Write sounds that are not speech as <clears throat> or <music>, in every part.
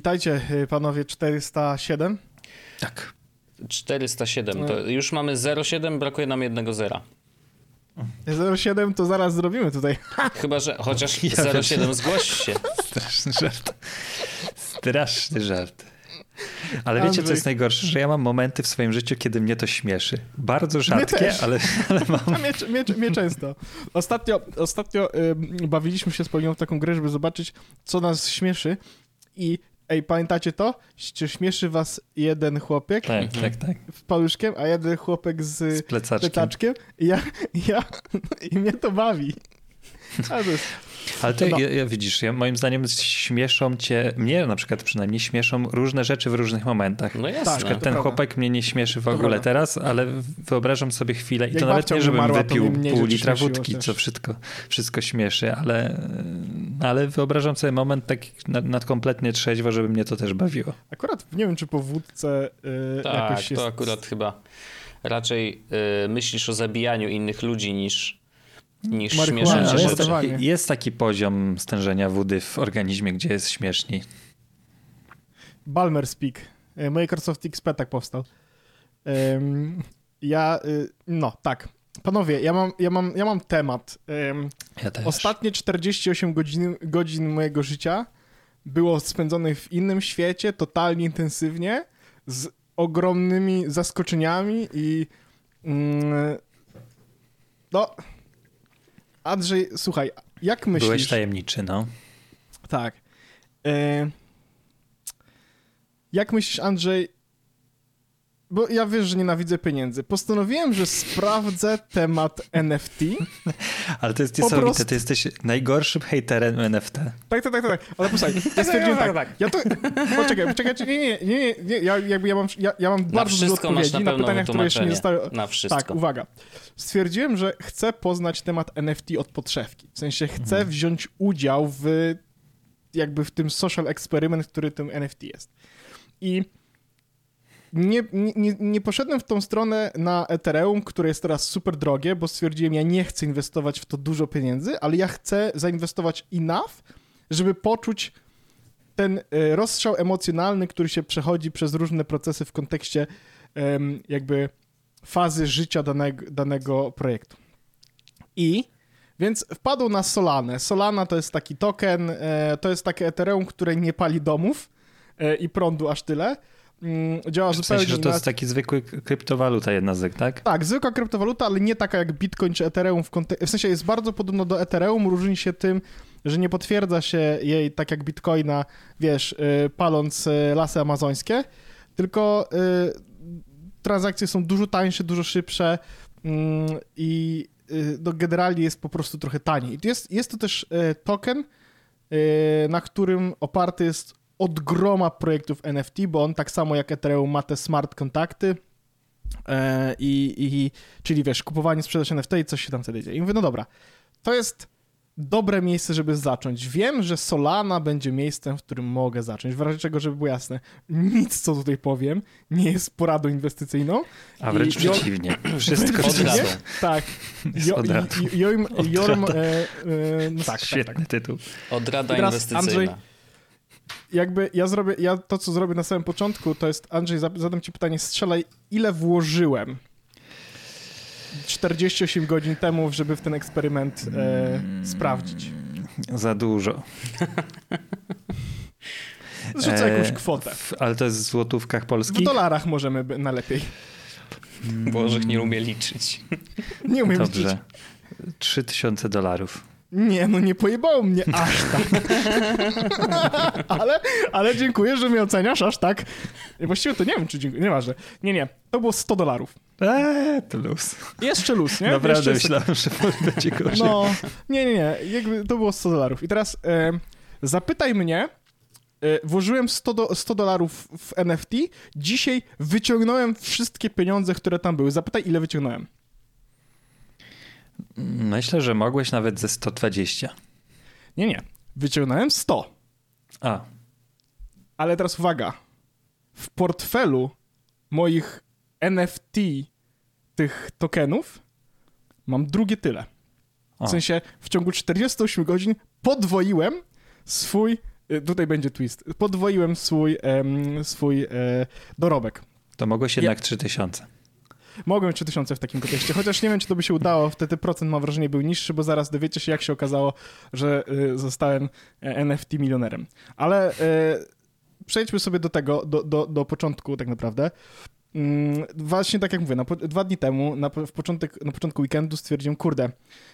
Witajcie y, panowie 407. Tak. 407. To już mamy 0,7, brakuje nam jednego zera. 07 to zaraz zrobimy tutaj. <laughs> Chyba, że chociaż Ja 0,7 zgłoś się. Straszny żart. Straszny żart. Ale wiecie, co jest najgorsze? Że ja mam momenty w swoim życiu, kiedy mnie to śmieszy. Bardzo rzadkie, ale, ale mam. <laughs> Mnie, mnie, mnie często. Ostatnio, ostatnio y, bawiliśmy się z Poliną w taką grę, żeby zobaczyć, co nas śmieszy. I ej, pamiętacie to? Czy śmieszy was jeden chłopiek Tak, tak, tak. z paluszkiem, a jeden chłopek z, Z plecaczkiem. plecaczkiem? I ja, <laughs> ja, i mnie to bawi. A to jest, Ale to No. ja, ja, widzisz, ja, moim zdaniem śmieszą cię, mnie na przykład przynajmniej śmieszą różne rzeczy w różnych momentach. No Tak, jasne. to Ten prawda. chłopak mnie nie śmieszy w ogóle teraz, ale wyobrażam sobie chwilę i Jak to nawet nie, żebym umarła, wypił pół litra wódki, też. co wszystko, wszystko śmieszy, ale, ale wyobrażam sobie moment taki nad, nad kompletnie trzeźwo, żeby mnie to też bawiło. akurat nie wiem, czy po wódce y, Tak, jakoś jest... to akurat chyba raczej y, myślisz o zabijaniu innych ludzi niż, niż Marihuana, ale jest, jest taki poziom stężenia wody w organizmie, gdzie jest śmieszniej. Balmer Speak. E, Microsoft XP tak powstał. Em, ja, y, no tak. Panowie, ja mam, ja mam, ja mam temat. Em, Ja też. Ostatnie 48 godzin, godzin mojego życia było spędzonych w innym świecie, totalnie intensywnie, z ogromnymi zaskoczeniami i mm, no Andrzej, słuchaj, jak myślisz... Byłeś tajemniczy, no. Tak. E... Jak myślisz, Andrzej? Bo ja wiesz, że nienawidzę pieniędzy. Postanowiłem, że sprawdzę temat NFT. <laughs> Ale to jest niesamowite, prostu- ty jesteś najgorszym hejterem NFT. Tak, tak, tak, tak. Ale posłuchaj, <laughs> ja stwierdziłem tak. Ja to... Poczekaj, poczekaj, nie, nie, nie, nie, nie. Ja, jakby ja mam, ja, ja mam bardzo dużo odpowiedzi na na pytania, które jeszcze nie zostały... Na wszystko. Tak, uwaga. Stwierdziłem, że chcę poznać temat NFT od podszewki. W sensie chcę Mhm. wziąć udział w jakby w tym social eksperyment, który tym NFT jest. I nie, nie, nie- poszedłem w tą stronę na Ethereum, które jest teraz super drogie, bo stwierdziłem, ja nie chcę inwestować w to dużo pieniędzy, ale ja chcę zainwestować enough, żeby poczuć ten e, rozstrzał emocjonalny, który się przechodzi przez różne procesy w kontekście jakby fazy życia danego, danego projektu. I więc wpadł na Solanę. Solana to jest taki token, e, to jest takie Ethereum, które nie pali domów e, i prądu aż tyle. Mm, Działa W zupełnie sensie, że to jest taki zwykły kryptowaluta jedna z tak? Tak, zwykła kryptowaluta, ale nie taka jak Bitcoin czy Ethereum. W, kontek- w sensie jest bardzo podobna do Ethereum, różni się tym, że nie potwierdza się jej tak jak Bitcoina, wiesz, y, paląc y, lasy amazońskie, tylko y, transakcje są dużo tańsze, dużo szybsze mm, i no, generalnie jest po prostu trochę taniej. Jest, jest to też token, na którym oparty jest od groma projektów NFT, bo on tak samo jak Ethereum ma te smart kontakty, E, i, i, czyli wiesz, kupowanie, sprzedaż NFT i coś się tam wtedy dzieje. I mówię, no dobra, to jest dobre miejsce, żeby zacząć. Wiem, że Solana będzie miejscem, w którym mogę zacząć. W razie czego, żeby było jasne, nic, co tutaj powiem, nie jest poradą inwestycyjną. A wręcz I- przeciwnie. Wszystko Od wszystko. razu. Tak. Jest Jo, od Odrada. e, e, no tak, tak, Świetny tak. tytuł. Odrada inwestycyjna. Andrzej- Jakby ja zrobię, ja to, co zrobię na samym początku, to jest, Andrzej, za- zadam ci pytanie, strzelaj, ile włożyłem 48 godzin temu, żeby w ten eksperyment e, sprawdzić? Za dużo. <laughs> Rzucę E, jakąś kwotę. W, ale to jest w złotówkach W polskich? dolarach możemy by- najlepiej. Bożek nie umie liczyć. Nie umiem Dobrze. liczyć. 3000 dolarów. Nie, no nie pojebało mnie aż tak. <laughs> ale, ale dziękuję, że mnie oceniasz aż tak. Właściwie to nie wiem, czy dziękuję, nieważne. Nie, nie, to było 100 dolarów. Eee, to luz. Jeszcze luz, nie? Naprawdę Jeszcze myślałem, że będzie gorzej. No, nie, nie, nie. Jakby to było 100 dolarów. I teraz e, zapytaj mnie. E, włożyłem 100, do, 100 dolarów w NFT. Dzisiaj wyciągnąłem wszystkie pieniądze, które tam były. Zapytaj, ile wyciągnąłem. Myślę, że mogłeś nawet ze 120. Nie, nie. Wyciągnąłem 100. A, Ale teraz uwaga. W portfelu moich NFT tych tokenów mam drugie tyle. o. W sensie w ciągu 48 godzin podwoiłem swój y, tutaj będzie twist. Podwoiłem swój, em, swój e, dorobek. To mogłeś jednak 3000. Mogłem 3000 w takim kontekście, chociaż nie wiem, czy to by się udało. Wtedy procent, mam wrażenie, był niższy, bo zaraz dowiecie się, jak się okazało, że y, zostałem e, NFT milionerem. Ale y, przejdźmy sobie do tego, do, do, do początku tak naprawdę. Mm, Właśnie tak jak mówię, dwa dni temu, na, w początek, na początku weekendu stwierdziłem, kurde,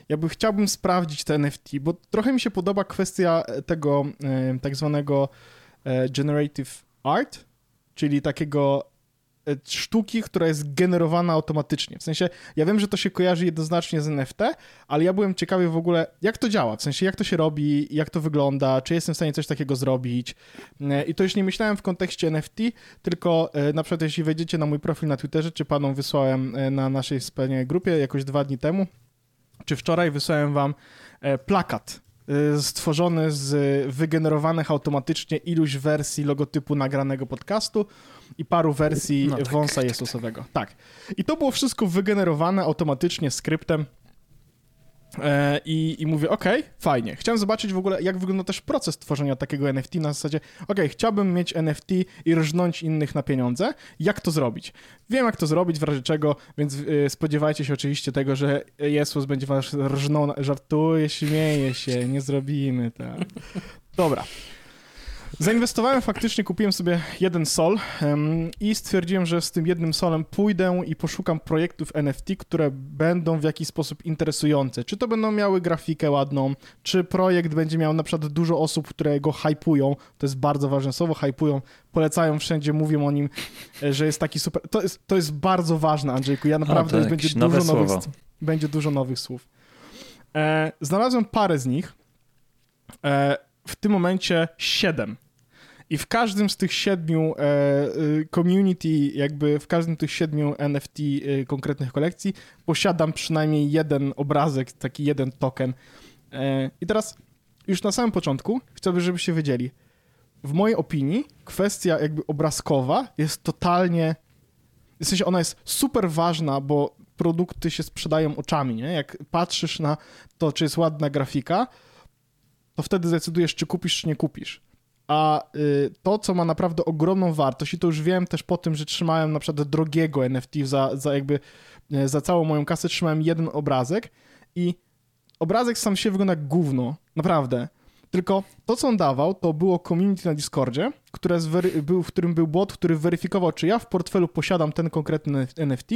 jakby chciałbym sprawdzić te NFT, bo trochę mi się podoba kwestia tego e, tak zwanego e, generative art, czyli takiego sztuki, która jest generowana automatycznie. W sensie, ja wiem, że to się kojarzy jednoznacznie z NFT, ale ja byłem ciekawy w ogóle, jak to działa, w sensie, jak to się robi, jak to wygląda, czy jestem w stanie coś takiego zrobić. E, I to już nie myślałem w kontekście NFT, tylko e, na przykład jeśli wejdziecie na mój profil na Twitterze, czy panom wysłałem e, na naszej wspaniałej grupie jakoś dwa dni temu, czy wczoraj wysłałem wam e, plakat e, stworzony z wygenerowanych automatycznie iluś wersji logotypu nagranego podcastu i paru wersji No tak, wąsa tak, Jesusowego. Tak. I to było wszystko wygenerowane automatycznie skryptem. E, I, I mówię, okej, fajnie. Chciałem zobaczyć w ogóle, jak wygląda też proces tworzenia takiego NFT na zasadzie, okej, chciałbym mieć NFT i rżnąć innych na pieniądze. Jak to zrobić? Wiem, jak to zrobić, w razie czego, więc y, spodziewajcie się oczywiście tego, że Jezus będzie was rżnął. Żartuję, śmieję się, nie zrobimy tak. Dobra. Zainwestowałem faktycznie, kupiłem sobie jeden sol em, i stwierdziłem, że z tym jednym solem pójdę i poszukam projektów NFT, które będą w jakiś sposób interesujące. Czy to będą miały grafikę ładną, czy projekt będzie miał na przykład dużo osób, które go hypują, to jest bardzo ważne słowo, hypują, polecają wszędzie, mówią o nim, e, że jest taki super. To jest, to jest bardzo ważne, Andrzejku. Ja naprawdę to będzie jakieś nowe dużo nowych, słowo. będzie dużo nowych słów. E, znalazłem parę z nich. E, w tym momencie siedem. I w każdym z tych siedmiu e, y, community, jakby w każdym z tych siedmiu NFT y, konkretnych kolekcji posiadam przynajmniej jeden obrazek, taki jeden token. E, I teraz już na samym początku chciałbym, żebyście wiedzieli. W mojej opinii kwestia jakby obrazkowa jest totalnie w sensie ona jest super ważna, bo produkty się sprzedają oczami, nie? Jak patrzysz na to, czy jest ładna grafika, to wtedy decydujesz, czy kupisz, czy nie kupisz. A y, to, co ma naprawdę ogromną wartość, i to już wiem też po tym, że trzymałem na przykład drogiego NFT za, za jakby e, za całą moją kasę trzymałem jeden obrazek i obrazek sam się wygląda jak gówno, naprawdę. Tylko to, co on dawał, to było community na Discordzie, które był, w którym był bot, który weryfikował, czy ja w portfelu posiadam ten konkretny NFT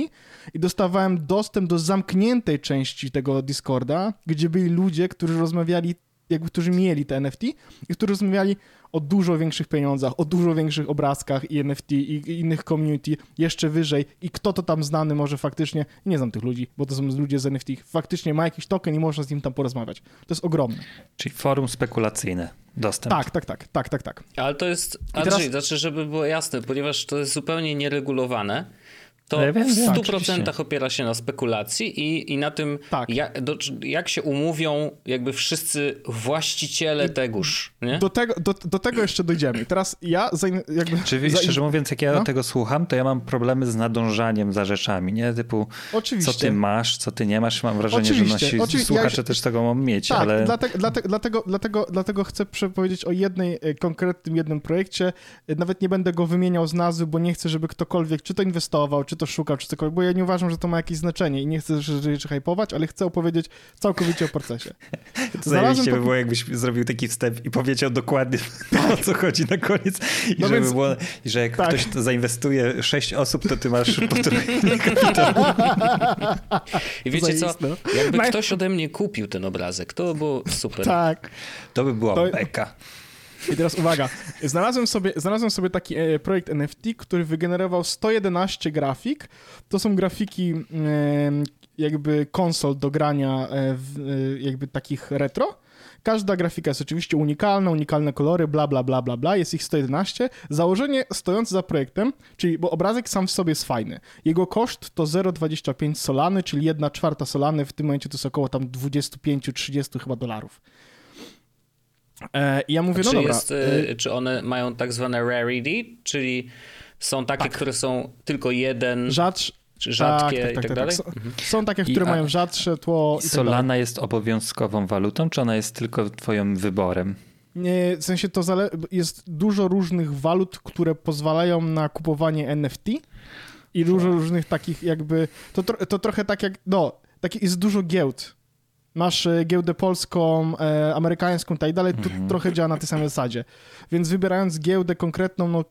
i dostawałem dostęp do zamkniętej części tego Discorda, gdzie byli ludzie, którzy rozmawiali, jakby którzy mieli te NFT i którzy rozmawiali o dużo większych pieniądzach, o dużo większych obrazkach i NFT i, i innych community jeszcze wyżej i kto to tam znany może faktycznie, nie znam tych ludzi, bo to są ludzie z NFT, faktycznie ma jakiś token i można z nim tam porozmawiać. To jest ogromne. Czyli forum spekulacyjne. Dostęp. Tak, tak, tak, tak, tak, tak. Ale to jest, teraz- Andrzej, znaczy, żeby było jasne, ponieważ to jest zupełnie nieregulowane, to Ale ja wiem, w wiem, 100% oczywiście. opiera się na spekulacji i, i na tym, Tak. jak, do, jak się umówią jakby wszyscy właściciele tegoż, nie? Do tego, do, do tego jeszcze dojdziemy. I teraz ja zain, jakby... Czy zain- szczerze mówiąc, jak ja No. tego słucham, to ja mam problemy z nadążaniem za rzeczami, nie? Typu, Oczywiście. co ty masz, co ty nie masz. Mam wrażenie, Oczywiście, że nasi oczywi- słuchacze ja- też tego mam mieć, Tak, ale dlatego, dlatego, dlatego, dlatego, dlatego chcę przepowiedzieć o jednej e, konkretnym jednym projekcie. E, Nawet nie będę go wymieniał z nazwy, bo nie chcę, żeby ktokolwiek czy to inwestował, czy to szukał, czy cokolwiek, bo ja nie uważam, że to ma jakieś znaczenie i nie chcę rzeczy hypować, ale chcę opowiedzieć całkowicie o procesie. <laughs> to zajebiście by było, jakbyś zrobił taki wstęp i powiedział dokładnie <laughs> o co chodzi na koniec. I No żeby więc- było, że jak tak. ktoś to zainwestuje sześć osób, to ty masz <laughs> potrójny kapitał. I wiecie co, jakby ktoś ode mnie kupił ten obrazek, to by było super. Tak. To by była To- beka. I teraz uwaga, znalazłem sobie, znalazłem sobie taki e, projekt NFT, który wygenerował 111 grafik. To są grafiki jakby konsol do grania e, e, jakby takich retro. Każda grafika jest oczywiście unikalna, unikalne kolory, bla, bla, bla, bla, bla. Jest ich 111. Założenie stojące za projektem, czyli, bo obrazek sam w sobie jest fajny. Jego koszt to 0,25 solany, czyli 1 czwarta solany. W tym momencie to jest około tam 25-30 chyba dolarów. E, I ja mówię, czy, no dobra. jest, e, y, czy one mają tak zwane rarity, czyli są takie, Tak. które są tylko jeden, Rzadsze, czy rzadkie i tak, dalej? Są, Mhm. są takie, I- które a- mają rzadsze tło i tak dalej. Solana jest obowiązkową walutą, czy ona jest tylko twoim wyborem? Nie, w sensie to zale- jest dużo różnych walut, które pozwalają na kupowanie NFT i dużo różnych takich jakby, to, tro- to trochę tak jak, no, takie jest dużo giełd. Masz e, giełdę polską, e, amerykańską i tak dalej, to Mhm. trochę działa na tej samej zasadzie. Więc wybierając giełdę konkretną, no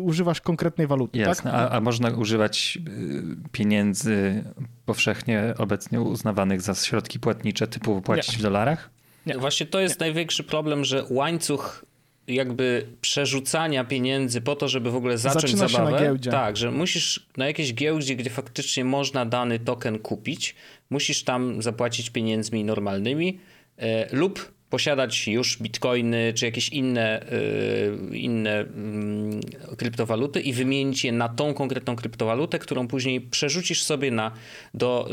używasz konkretnej waluty, Jasne, tak? a, a można używać y, pieniędzy powszechnie obecnie uznawanych za środki płatnicze, typu płacić w dolarach? Nie. Właśnie to jest największy problem, że łańcuch jakby przerzucania pieniędzy po to, żeby w ogóle zacząć Zaczyna się na zabawę. giełdzie. Tak, że musisz na jakiejś giełdzie, gdzie faktycznie można dany token kupić, musisz tam zapłacić pieniędzmi normalnymi e, lub posiadać już bitcoiny czy jakieś inne, e, inne mm, kryptowaluty i wymienić je na tą konkretną kryptowalutę, którą później przerzucisz sobie na, do,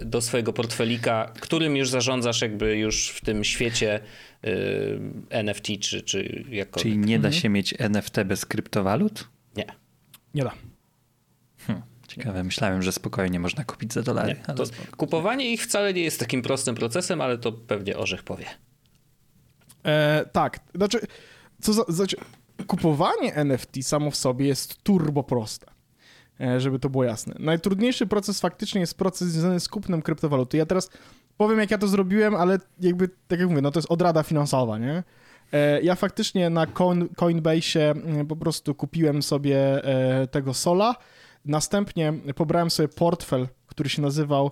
e, do swojego portfelika, którym już zarządzasz jakby już w tym świecie NFT czy, czy jakkolwiek. Czyli nie da Mhm. się mieć NFT bez kryptowalut? Nie. Nie da. Ciekawe, myślałem, że spokojnie można kupić za dolary. nie. ale kupowanie ich wcale nie jest takim prostym procesem, ale to pewnie Orzech powie. E, tak, znaczy, co za, znaczy, kupowanie NFT samo w sobie jest turbo proste, e, żeby to było jasne. Najtrudniejszy proces faktycznie jest proces związany z kupnem kryptowaluty. Ja teraz powiem, jak ja to zrobiłem, ale jakby, tak jak mówię, no to jest odrada finansowa, nie? E, ja faktycznie na Coin, Coinbase mm, po prostu kupiłem sobie e, tego Sola, następnie pobrałem sobie portfel, który się nazywał,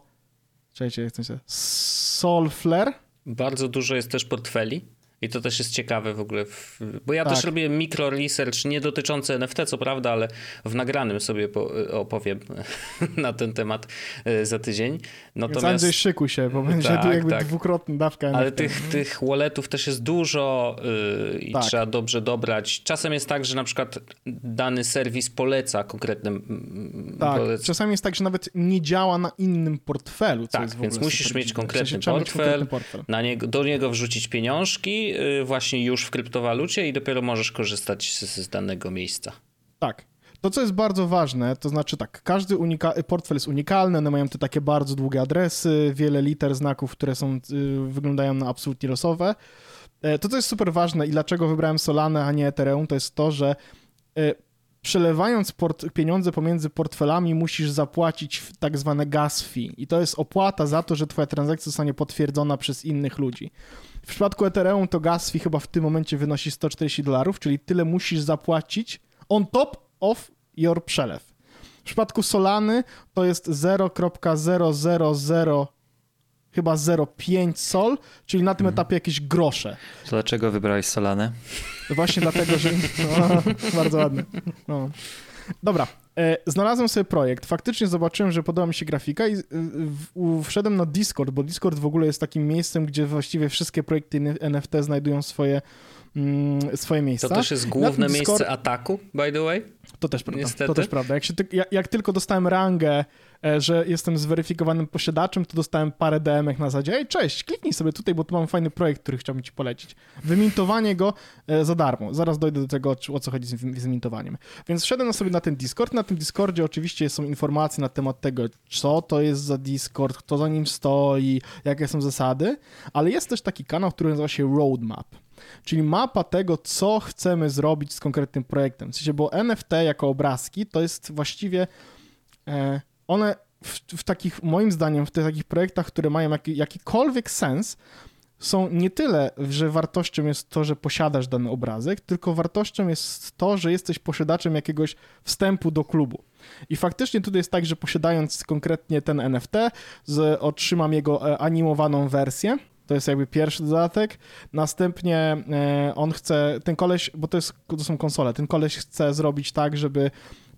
czekajcie, jak to się? Solflare, Bardzo dużo jest też portfeli. I to też jest ciekawe w ogóle, w, bo ja Tak. też robię mikro research, nie dotyczący NFT, co prawda, ale w nagranym sobie po, opowiem <laughs> na ten temat e, za tydzień. Więc Natomiast, Andrzej, szykuj się, bo będzie Tak, tu jakby tak. dwukrotna dawka. ale NFT. tych, tych walletów też jest dużo yy, i Tak. trzeba dobrze dobrać. Czasem jest tak, że na przykład dany serwis poleca konkretnym. mm, Tak, polec- czasami jest tak, że nawet nie działa na innym portfelu. Tak, więc musisz mieć konkretny W sensie trzeba mieć portfel. konkretny portfel. na niego, do niego wrzucić pieniążki yy, właśnie już w kryptowalucie i dopiero możesz korzystać z, z danego miejsca. Tak. To, co jest bardzo ważne, to znaczy tak, każdy unika- portfel jest unikalny, one mają te takie bardzo długie adresy, wiele liter, znaków, które są, y, wyglądają na absolutnie losowe. E, To, co jest super ważne i dlaczego wybrałem Solanę, a nie Ethereum, to jest to, że e, przelewając port- pieniądze pomiędzy portfelami musisz zapłacić tak zwane gas fee i to jest opłata za to, że twoja transakcja zostanie potwierdzona przez innych ludzi. W przypadku Ethereum to gas fee chyba w tym momencie wynosi 140 dolarów, czyli tyle musisz zapłacić on top of your przelew. W przypadku Solany to jest 0,000 chyba 0,5 sol, czyli na tym etapie jakieś grosze. To dlaczego wybrałeś Solanę? Właśnie dlatego, że... <laughs> O, bardzo ładne. No. Dobra, e, znalazłem sobie projekt. Faktycznie zobaczyłem, że podoba mi się grafika i e, wszedłem na Discord, bo Discord w ogóle jest takim miejscem, gdzie właściwie wszystkie projekty NFT znajdują swoje, mm, swoje miejsca. To też jest główne tym miejsce Discord- ataku, by the way. To też prawda. Niestety. To też prawda. Jak, się ty, jak, tylko dostałem rangę, że jestem zweryfikowanym posiadaczem, to dostałem parę DM-ek na zasadzie ej, cześć, kliknij sobie tutaj, bo tu mam fajny projekt, który chciałbym ci polecić. Wymintowanie go e, za darmo. Zaraz dojdę do tego, o co chodzi z, z mintowaniem. Więc wszedłem sobie na ten Discord. Na tym Discordzie oczywiście są informacje na temat tego, co to jest za Discord, kto za nim stoi, jakie są zasady, ale jest też taki kanał, który nazywa się Roadmap czyli mapa tego, co chcemy zrobić z konkretnym projektem. W sensie, bo NFT jako obrazki to jest właściwie e, one w, w takich, moim zdaniem, w tych takich projektach, które mają jaki, jakikolwiek sens, są nie tyle, że wartością jest to, że posiadasz dany obrazek, tylko wartością jest to, że jesteś posiadaczem jakiegoś wstępu do klubu. I faktycznie tutaj jest tak, że posiadając konkretnie ten NFT, z, otrzymam jego e, animowaną wersję. To jest jakby pierwszy dodatek. Następnie e, on chce, ten koleś, bo to, jest, to są konsole, ten koleś chce zrobić tak, żeby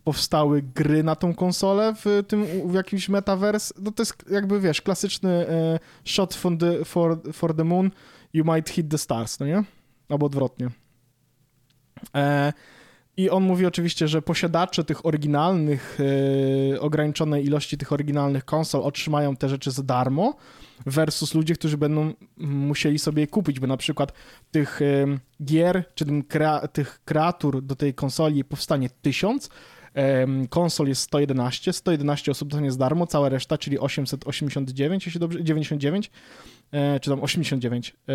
powstały gry na tą konsolę w tym, w jakimś metaverse. No to jest jakby, wiesz, klasyczny e, shot from the, for, for the moon, you might hit the stars, no nie? Albo odwrotnie. E, I on mówi oczywiście, że posiadacze tych oryginalnych, e, ograniczonej ilości tych oryginalnych konsol otrzymają te rzeczy za darmo, versus ludzie, którzy będą musieli sobie je kupić, bo na przykład tych e, gier, czy krea, tych kreatur do tej konsoli powstanie tysiąc, konsol jest 111, 111 osób dostanie z darmo, cała reszta, czyli 889, jeśli dobrze, 99, e, czy tam 89, e,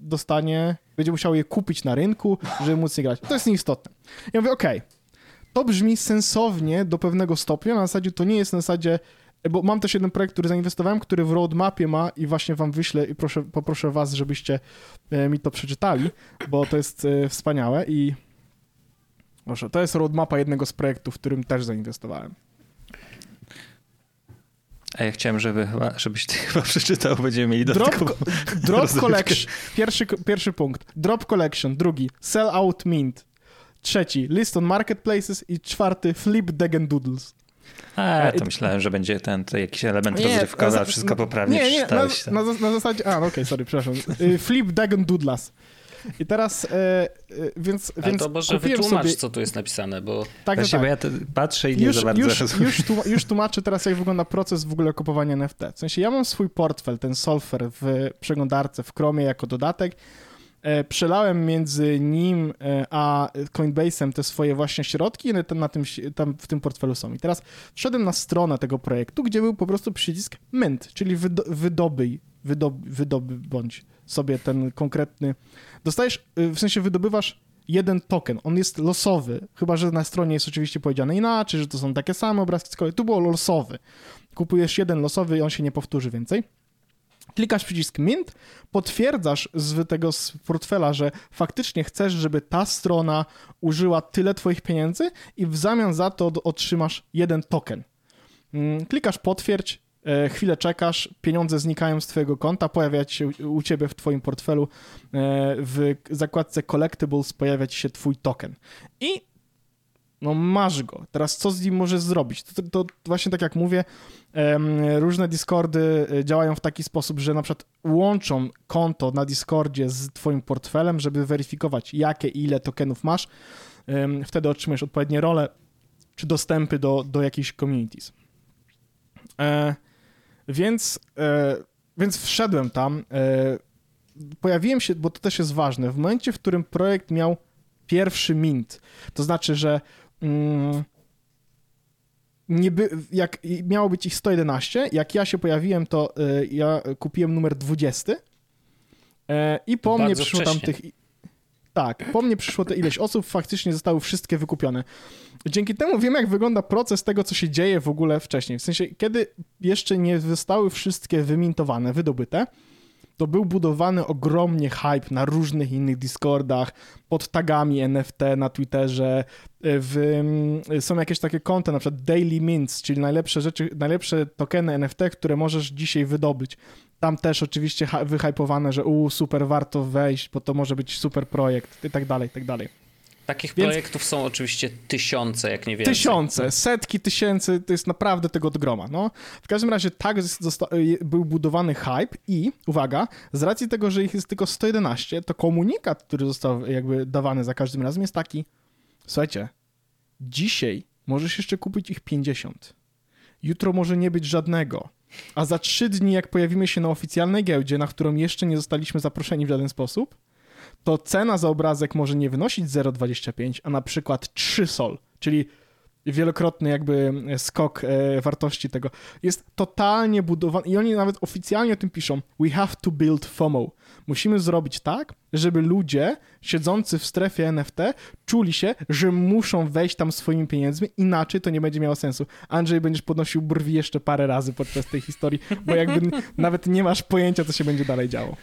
dostanie, będzie musiał je kupić na rynku, żeby móc je grać. To jest nieistotne. Ja mówię, okej, to brzmi sensownie do pewnego stopnia, na zasadzie to nie jest na zasadzie, bo mam też jeden projekt, który zainwestowałem, który w roadmapie ma i właśnie wam wyślę i proszę, poproszę was, żebyście e, mi to przeczytali, bo to jest wspaniałe i proszę, to jest roadmapa jednego z projektów, w którym też zainwestowałem. A ja chciałem, żeby chyba, żebyś ty <laughs> chyba przeczytał, będziemy mieli Drop, dodatkową co- drop. Collection, pierwszy, pierwszy punkt. Drop Collection, drugi. Sell Out Mint. Trzeci, List on Marketplaces i czwarty, Flip Degen Doodles. A, to myślałem, że będzie ten, jakiś element Nie, rozrywkowy, a wszystko poprawnie Nie, nie, na, tak. na, na zasadzie, a no okej, sorry, przepraszam. Y, Flip Dagon Doodlas. I teraz, e, e, więc, Ale więc to może wytłumacz, sobie... co tu jest napisane, bo Tak, Właśnie, tak, bo ja to patrzę i nie Już, za bardzo już, rozumiem. już, tłuma- już tłumaczę teraz, jak wygląda proces w ogóle kupowania NFT. W sensie, ja mam swój portfel, ten Solfer w przeglądarce, w Chromie jako dodatek. E, przelałem między nim e, a Coinbase'em te swoje właśnie środki i one tam, na tym, tam w tym portfelu są. I teraz wszedłem na stronę tego projektu, gdzie był po prostu przycisk Mint, czyli wydo- wydobyj, wydob- wydobądź sobie ten konkretny... Dostajesz, y, w sensie wydobywasz jeden token, on jest losowy, chyba że na stronie jest oczywiście powiedziane inaczej, że to są takie same obrazki z kolei. Tu było losowy. Kupujesz jeden losowy i on się nie powtórzy więcej. Klikasz przycisk Mint, potwierdzasz z tego z portfela, że faktycznie chcesz, żeby ta strona użyła tyle twoich pieniędzy i w zamian za to otrzymasz jeden token. Mm, Klikasz potwierdź, chwilę czekasz, pieniądze znikają z twojego konta, pojawia się u- ciebie w twoim portfelu e, w zakładce Collectibles pojawia ci się twój token. I no masz go. Teraz co z nim możesz zrobić? To, to, właśnie tak jak mówię, różne Discordy e, działają w taki sposób, że na przykład łączą konto na Discordzie z twoim portfelem, żeby weryfikować jakie ile tokenów masz. Wtedy otrzymujesz odpowiednie role czy dostępy do, do jakichś communities. E, więc, e, więc wszedłem tam. E, pojawiłem się, bo to też jest ważne, w momencie, w którym projekt miał pierwszy mint. To znaczy, że mm, nie by, jak miało być ich 111, jak ja się pojawiłem, to e, ja kupiłem numer 20 e, i po mnie przyszło tam wcześnie. tych... Tak, po mnie przyszło te ileś osób, faktycznie zostały wszystkie wykupione. Dzięki temu wiem, jak wygląda proces tego, co się dzieje w ogóle wcześniej. W sensie, kiedy jeszcze nie zostały wszystkie wymintowane, wydobyte, to był budowany ogromnie hype na różnych innych Discordach, pod tagami NFT na Twitterze, w, są jakieś takie konta, na przykład Daily Mints, czyli najlepsze rzeczy, najlepsze tokeny NFT, które możesz dzisiaj wydobyć. Tam też oczywiście wyhypowane, że u super warto wejść, bo to może być super projekt i tak dalej, i tak dalej. Takich Więc- projektów są oczywiście tysiące, jak nie więcej. Tysiące, setki tysięcy, to jest naprawdę tego od groma, no. W każdym razie tak y, był budowany hype i, uwaga, z racji tego, że ich jest tylko 111, to komunikat, który został jakby dawany za każdym razem jest taki, słuchajcie, dzisiaj możesz jeszcze kupić ich 50, jutro może nie być żadnego, a za trzy dni, jak pojawimy się na oficjalnej giełdzie, na którą jeszcze nie zostaliśmy zaproszeni w żaden sposób, to cena za obrazek może nie wynosić 0,25, a na przykład 3 sol, czyli wielokrotny jakby skok e, wartości tego. Jest totalnie budowany i oni nawet oficjalnie o tym piszą. We have to build FOMO. Musimy zrobić tak, żeby ludzie siedzący w strefie NFT czuli się, że muszą wejść tam swoimi pieniędzmi, inaczej to nie będzie miało sensu. Andrzej, będziesz podnosił brwi jeszcze parę razy podczas tej historii, bo jakby <laughs> nawet nie masz pojęcia, co się będzie dalej działo.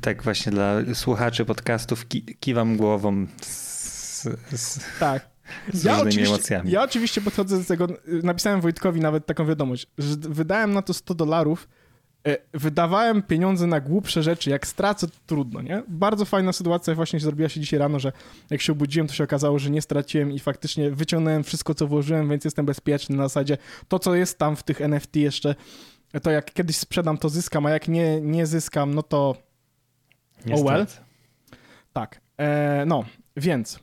Tak właśnie dla słuchaczy podcastów ki kiwam głową z, z, Tak. z Ja oczywiście, emocjami. ja oczywiście podchodzę do tego, napisałem Wojtkowi nawet taką wiadomość, że wydałem na to 100 dolarów, wydawałem pieniądze na głupsze rzeczy, jak stracę, to trudno, nie? Bardzo fajna sytuacja właśnie zrobiła się dzisiaj rano, że jak się obudziłem, to się okazało, że nie straciłem i faktycznie wyciągnąłem wszystko, co włożyłem, więc jestem bezpieczny na zasadzie to, co jest tam w tych NFT jeszcze, to jak kiedyś sprzedam, to zyskam, a jak nie, nie zyskam, no to Niestety. well. tak. E, no, więc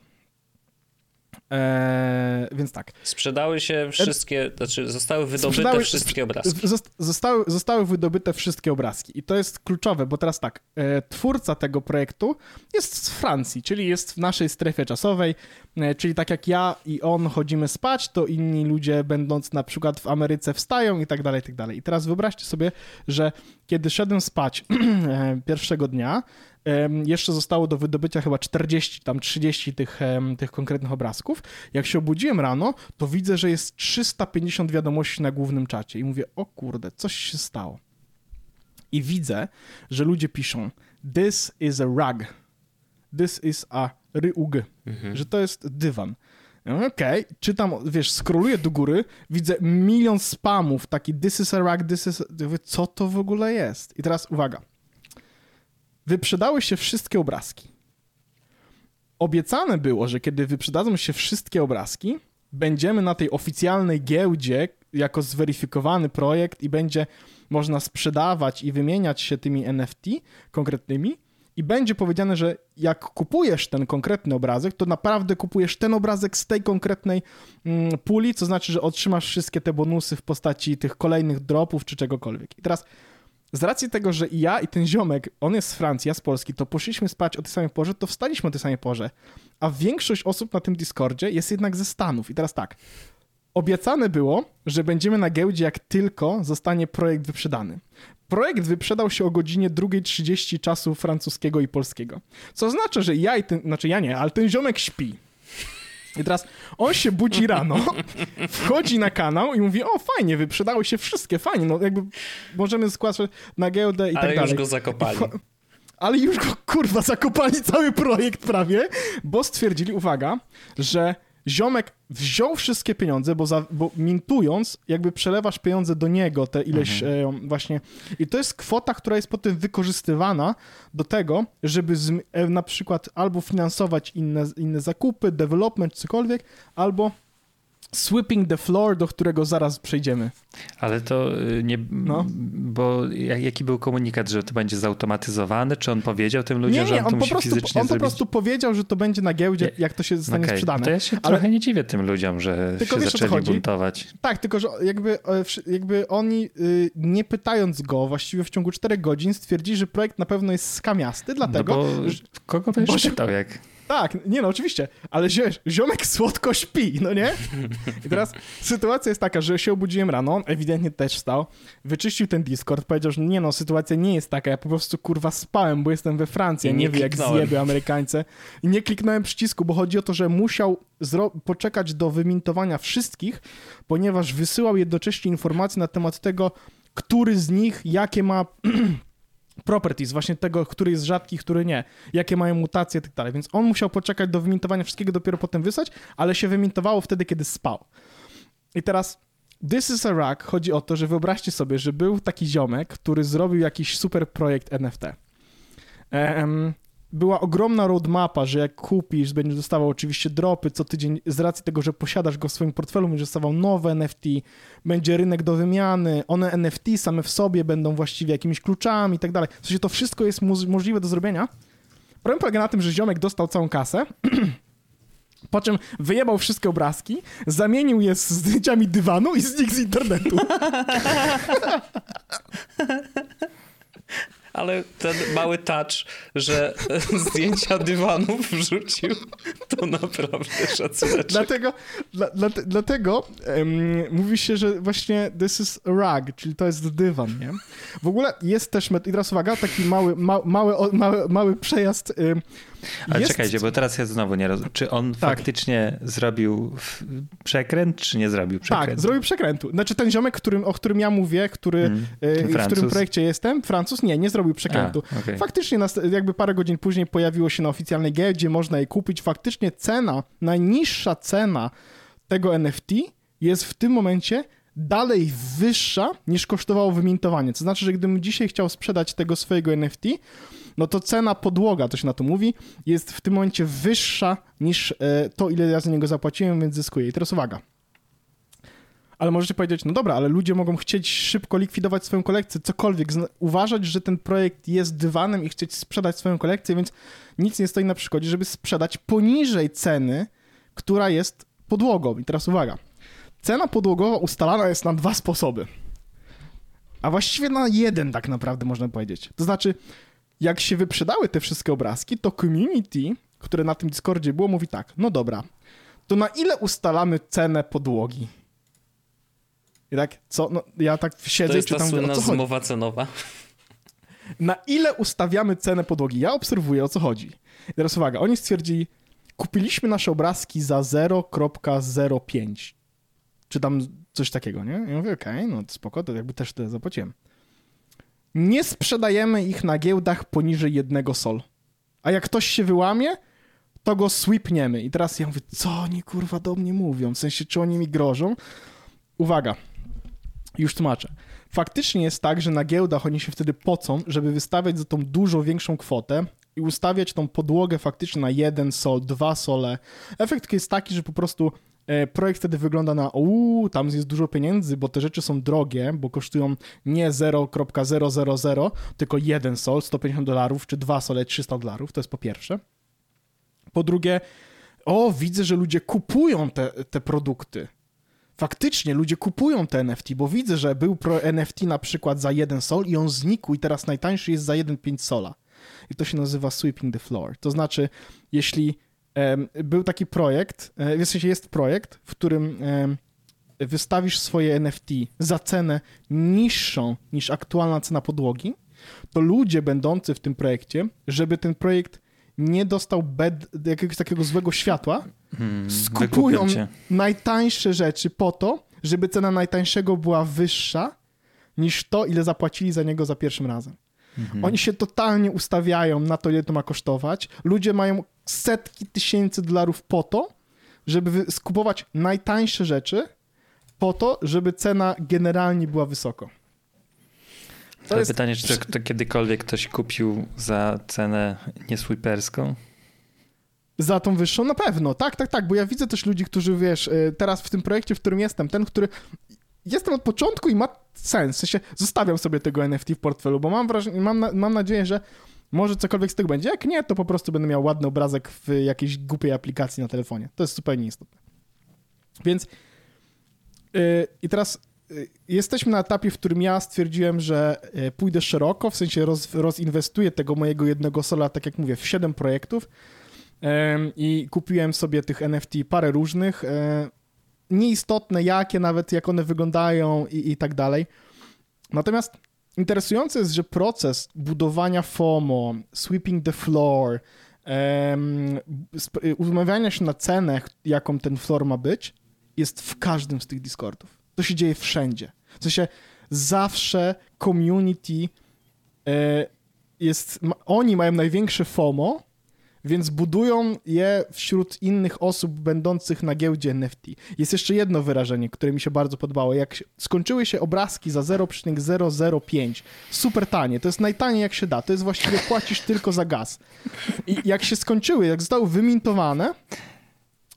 Eee, więc tak. Sprzedały się wszystkie, znaczy zostały wydobyte Sprzedały, wszystkie obrazki. Zostały, zostały wydobyte wszystkie obrazki. I to jest kluczowe, bo teraz tak, e, twórca tego projektu jest z Francji, czyli jest w naszej strefie czasowej, e, czyli tak jak ja i on chodzimy spać, to inni ludzie będąc na przykład w Ameryce wstają i tak dalej, i tak dalej. I teraz wyobraźcie sobie, że kiedy szedłem spać <clears throat> e, pierwszego dnia, jeszcze zostało do wydobycia chyba 40, tam 30 tych, tych konkretnych obrazków. Jak się obudziłem rano, to widzę, że jest 350 wiadomości na głównym czacie i mówię, o kurde, coś się stało. I widzę, że ludzie piszą, this is a rug, this is a ryug, mhm. że to jest dywan. Okej, okay. czytam, wiesz, skroluję do góry, widzę milion spamów, taki this is a rug, this is... A... Co to w ogóle jest? I teraz uwaga wyprzedały się wszystkie obrazki. Obiecane było, że kiedy wyprzedadzą się wszystkie obrazki, będziemy na tej oficjalnej giełdzie jako zweryfikowany projekt i będzie można sprzedawać i wymieniać się tymi NFT konkretnymi i będzie powiedziane, że jak kupujesz ten konkretny obrazek, to naprawdę kupujesz ten obrazek z tej konkretnej mm, puli, co znaczy, że otrzymasz wszystkie te bonusy w postaci tych kolejnych dropów czy czegokolwiek. I teraz z racji tego, że i ja i ten ziomek, on jest z Francji, ja z Polski, to poszliśmy spać o tej samej porze, to wstaliśmy o tej samej porze. A większość osób na tym Discordzie jest jednak ze Stanów. I teraz tak, obiecane było, że będziemy na giełdzie, jak tylko zostanie projekt wyprzedany. Projekt wyprzedał się o godzinie 2.30 czasu francuskiego i polskiego. Co oznacza, że ja i ten, znaczy ja nie, ale ten ziomek śpi. I teraz on się budzi rano, <laughs> wchodzi na kanał i mówi, o fajnie, wyprzedały się wszystkie, fajnie, no jakby możemy składać na giełdę i Ale tak dalej. Ale już go zakopali. Ale już go, kurwa, zakopali cały projekt prawie, bo stwierdzili, uwaga, że ziomek wziął wszystkie pieniądze, bo, za, bo mintując, jakby przelewasz pieniądze do niego, te ileś mhm. e, właśnie. I to jest kwota, która jest potem wykorzystywana do tego, żeby z, e, na przykład albo finansować inne, inne zakupy, development, cokolwiek, albo Sweeping the floor, do którego zaraz przejdziemy. Ale to y, nie. No. Bo jaki był komunikat, że to będzie zautomatyzowane? Czy on powiedział tym ludziom, nie, nie, że on, on to musi prostu, fizycznie On zrobić? po prostu powiedział, że to będzie na giełdzie, jak to się zostanie okay. sprzedane. To ja się Ale... trochę nie dziwię tym ludziom, że tylko się wiesz, zaczęli buntować. Tak, tylko że jakby, e, jakby oni y, nie pytając go właściwie w ciągu 4 godzin stwierdzili, że projekt na pewno jest skamiasty, dlatego... No bo że, kogo będziesz pytał jak... Tak, nie no, oczywiście, ale ziomek słodko śpi, no nie? I teraz sytuacja jest taka, że się obudziłem rano, ewidentnie też wstał, wyczyścił ten Discord, powiedział, że nie no, sytuacja nie jest taka, ja po prostu kurwa spałem, bo jestem we Francji, I nie, nie wiem jak zjeby Amerykańcy. I nie kliknąłem przycisku, bo chodzi o to, że musiał poczekać do wymintowania wszystkich, ponieważ wysyłał jednocześnie informacje na temat tego, który z nich, jakie ma <clears throat> properties, właśnie tego, który jest rzadki, który nie, jakie mają mutacje i tak dalej. Więc on musiał poczekać do wymintowania wszystkiego, dopiero potem wysłać, ale się wymintowało wtedy, kiedy spał. I teraz This is a Rack chodzi o to, że wyobraźcie sobie, że był taki ziomek, który zrobił jakiś super projekt NFT. Um, była ogromna roadmapa, że jak kupisz, będziesz dostawał oczywiście dropy co tydzień, z racji tego, że posiadasz go w swoim portfelu, będziesz dostawał nowe NFT, będzie rynek do wymiany, one NFT same w sobie będą właściwie jakimiś kluczami i tak dalej. W sensie to wszystko jest możliwe do zrobienia. Problem polega na tym, że ziomek dostał całą kasę, <clears throat> po czym wyjebał wszystkie obrazki, zamienił je z zdjęciami dywanu i znikł z internetu. <laughs> ale ten mały touch, że <laughs> zdjęcia dywanów wrzucił, to naprawdę szacunek. Dlatego, dla, dla, dlatego um, mówi się, że właśnie this is rug, czyli to jest dywan, nie? W ogóle jest też, i teraz uwaga, taki mały, ma, mały, mały, mały przejazd um, ale jest... czekajcie, bo teraz ja znowu nie rozumiem. Czy on tak. faktycznie zrobił przekręt, czy nie zrobił tak, przekrętu? Tak, zrobił przekrętu. Znaczy ten ziomek, którym, o którym ja mówię, który, hmm. w którym projekcie jestem, Francuz, nie, nie zrobił przekrętu. A, okay. Faktycznie jakby parę godzin później pojawiło się na oficjalnej giełdzie, można je kupić. Faktycznie cena, najniższa cena tego NFT jest w tym momencie dalej wyższa niż kosztowało wymintowanie. To znaczy, że gdybym dzisiaj chciał sprzedać tego swojego NFT, no to cena podłoga, to się na to mówi, jest w tym momencie wyższa niż e, to, ile ja za niego zapłaciłem, więc zyskuję. I teraz uwaga. Ale możecie powiedzieć, no dobra, ale ludzie mogą chcieć szybko likwidować swoją kolekcję, cokolwiek, uważać, że ten projekt jest dywanem i chcieć sprzedać swoją kolekcję, więc nic nie stoi na przeszkodzie, żeby sprzedać poniżej ceny, która jest podłogą. I teraz uwaga. Cena podłogowa ustalana jest na dwa sposoby. A właściwie na jeden tak naprawdę można powiedzieć. To znaczy, jak się wyprzedały te wszystkie obrazki, to community, które na tym Discordzie było, mówi tak, no dobra, to na ile ustalamy cenę podłogi? I tak, co, no, ja tak siedzę to jest czytam, ta słynna co chodzi? zmowa cenowa. <laughs> Na ile ustawiamy cenę podłogi? Ja obserwuję, o co chodzi. I teraz uwaga, oni stwierdzili, kupiliśmy nasze obrazki za 0.05. Czy tam coś takiego, nie? I ja mówię, okej, no to spoko, to jakby też tyle zapłaciłem. Nie sprzedajemy ich na giełdach poniżej jednego sol. A jak ktoś się wyłamie, to go sweepniemy. I teraz ja mówię, co oni kurwa do mnie mówią? W sensie, czy oni mi grożą? Uwaga, już tłumaczę. Faktycznie jest tak, że na giełdach oni się wtedy pocą, żeby wystawiać za tą dużo większą kwotę i ustawiać tą podłogę faktycznie na jeden sol, dwa sole. Efekt jest taki, że po prostu projekt wtedy wygląda na uuu, tam jest dużo pieniędzy, bo te rzeczy są drogie, bo kosztują nie 0.000, tylko jeden sol, 150 dolarów, czy dwa sole, 300 dolarów, to jest po pierwsze. Po drugie, o, widzę, że ludzie kupują te, te produkty. Faktycznie ludzie kupują te NFT, bo widzę, że był pro NFT na przykład za jeden sol i on znikł i teraz najtańszy jest za 1,5 sola. I to się nazywa sweeping the floor. To znaczy, jeśli był taki projekt, e, w sensie jest projekt, w którym wystawisz swoje NFT za cenę niższą niż aktualna cena podłogi, to ludzie będący w tym projekcie, żeby ten projekt nie dostał bed, jakiegoś takiego złego światła, Hmm, skupują najtańsze rzeczy po to, żeby cena najtańszego była wyższa niż to, ile zapłacili za niego za pierwszym razem. Mhm. Oni się totalnie ustawiają na to, ile to ma kosztować. Ludzie mają setki tysięcy dolarów po to, żeby skupować najtańsze rzeczy, po to, żeby cena generalnie była wysoko. To Ale jest pytanie, czy to, to kiedykolwiek ktoś kupił za cenę niesweeperską? Za tą wyższą? Na pewno, tak, tak, tak, bo ja widzę też ludzi, którzy, wiesz, y, teraz w tym projekcie, w którym jestem, ten, który jestem od początku i ma sens, w sensie zostawiam sobie tego NFT w portfelu, bo mam wrażenie, mam, na, mam nadzieję, że może cokolwiek z tego będzie, jak nie, to po prostu będę miał ładny obrazek w jakiejś głupiej aplikacji na telefonie, to jest zupełnie istotne. Więc y, i teraz y, jesteśmy na etapie, w którym ja stwierdziłem, że y, pójdę szeroko, w sensie roz, rozinwestuję tego mojego jednego sola, tak jak mówię, w 7 projektów, i kupiłem sobie tych NFT parę różnych, e, nieistotne jakie, nawet jak one wyglądają i, i tak dalej. Natomiast interesujące jest, że proces budowania FOMO, sweeping the floor, sp- umawiania się na cenę, jaką ten floor ma być, jest w każdym z tych Discordów. To się dzieje wszędzie. W sensie zawsze community e, jest, oni mają największe FOMO, więc budują je wśród innych osób będących na giełdzie NFT. Jest jeszcze jedno wyrażenie, które mi się bardzo podobało. Jak skończyły się obrazki za 0,005, super tanie, to jest najtaniej jak się da, to jest właściwie płacisz tylko za gaz. I jak się skończyły, jak zostały wymintowane,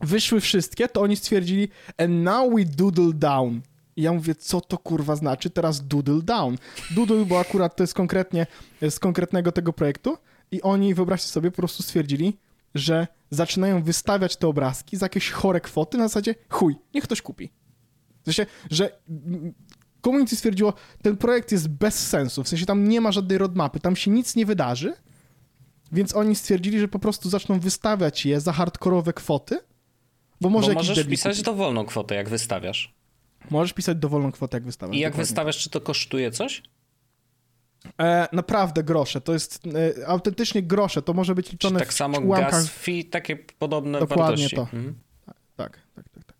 wyszły wszystkie, to oni stwierdzili and now we doodle down. I ja mówię, co to kurwa znaczy teraz doodle down? Doodle, bo akurat to jest konkretnie z konkretnego tego projektu i oni, wyobraźcie sobie, po prostu stwierdzili, że zaczynają wystawiać te obrazki za jakieś chore kwoty na zasadzie chuj, niech ktoś kupi. W sensie, że mm, community stwierdziło, ten projekt jest bez sensu, w sensie tam nie ma żadnej roadmapy, tam się nic nie wydarzy, więc oni stwierdzili, że po prostu zaczną wystawiać je za hardkorowe kwoty, bo może Bo możesz pisać kupi. dowolną kwotę, jak wystawiasz. Możesz pisać dowolną kwotę, jak wystawiasz. I jak dokładnie. wystawiasz, czy to kosztuje coś? E, naprawdę grosze, to jest e, autentycznie grosze, to może być liczone tak w samo ułamkach... gas fee, takie podobne Dokładnie wartości? to. Mhm. Tak, tak, tak. tak.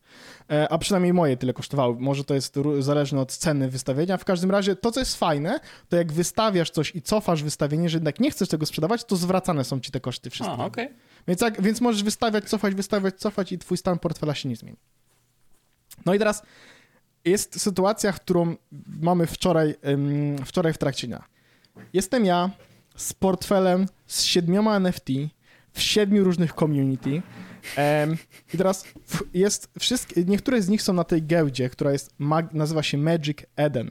E, a przynajmniej moje tyle kosztowały. Może to jest zależne od ceny wystawienia. W każdym razie to, co jest fajne, to jak wystawiasz coś i cofasz wystawienie, że jednak nie chcesz tego sprzedawać, to zwracane są ci te koszty wszystkie. A, okej. Więc, więc możesz wystawiać, cofać, wystawiać, cofać i twój stan portfela się nie zmieni. No i teraz jest sytuacja, którą mamy wczoraj, wczoraj w trakcie dnia. Jestem ja z portfelem z siedmioma NFT w siedmiu różnych community. Em, I teraz w- jest wszystkie, niektóre z nich są na tej giełdzie, która jest, nazywa się Magic Eden.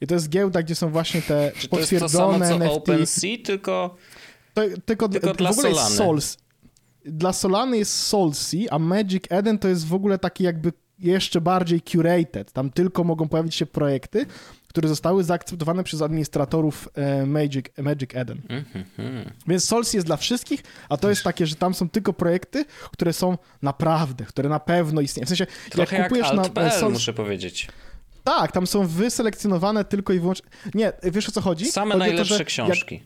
I to jest giełda, gdzie są właśnie te Czy to jest to samo, co NFT. OpenSea, tylko... To, tylko, Tylko w dla ogóle jest Solany. Dla Solany jest Soulsea, a Magic Eden to jest w ogóle taki jakby jeszcze bardziej curated. Tam tylko mogą pojawić się projekty, które zostały zaakceptowane przez administratorów e, Magic, Magic Eden. Mhm. Więc Soulsea jest dla wszystkich, a to jest takie, że tam są tylko projekty, które są naprawdę, które na pewno istnieją. W sensie, Trochę jak jak kupujesz na alt.pl, Soul- muszę powiedzieć. Tak, tam są wyselekcjonowane tylko i wyłącznie... Nie, wiesz o co chodzi? Same chodzi to, najlepsze że Jak, książki.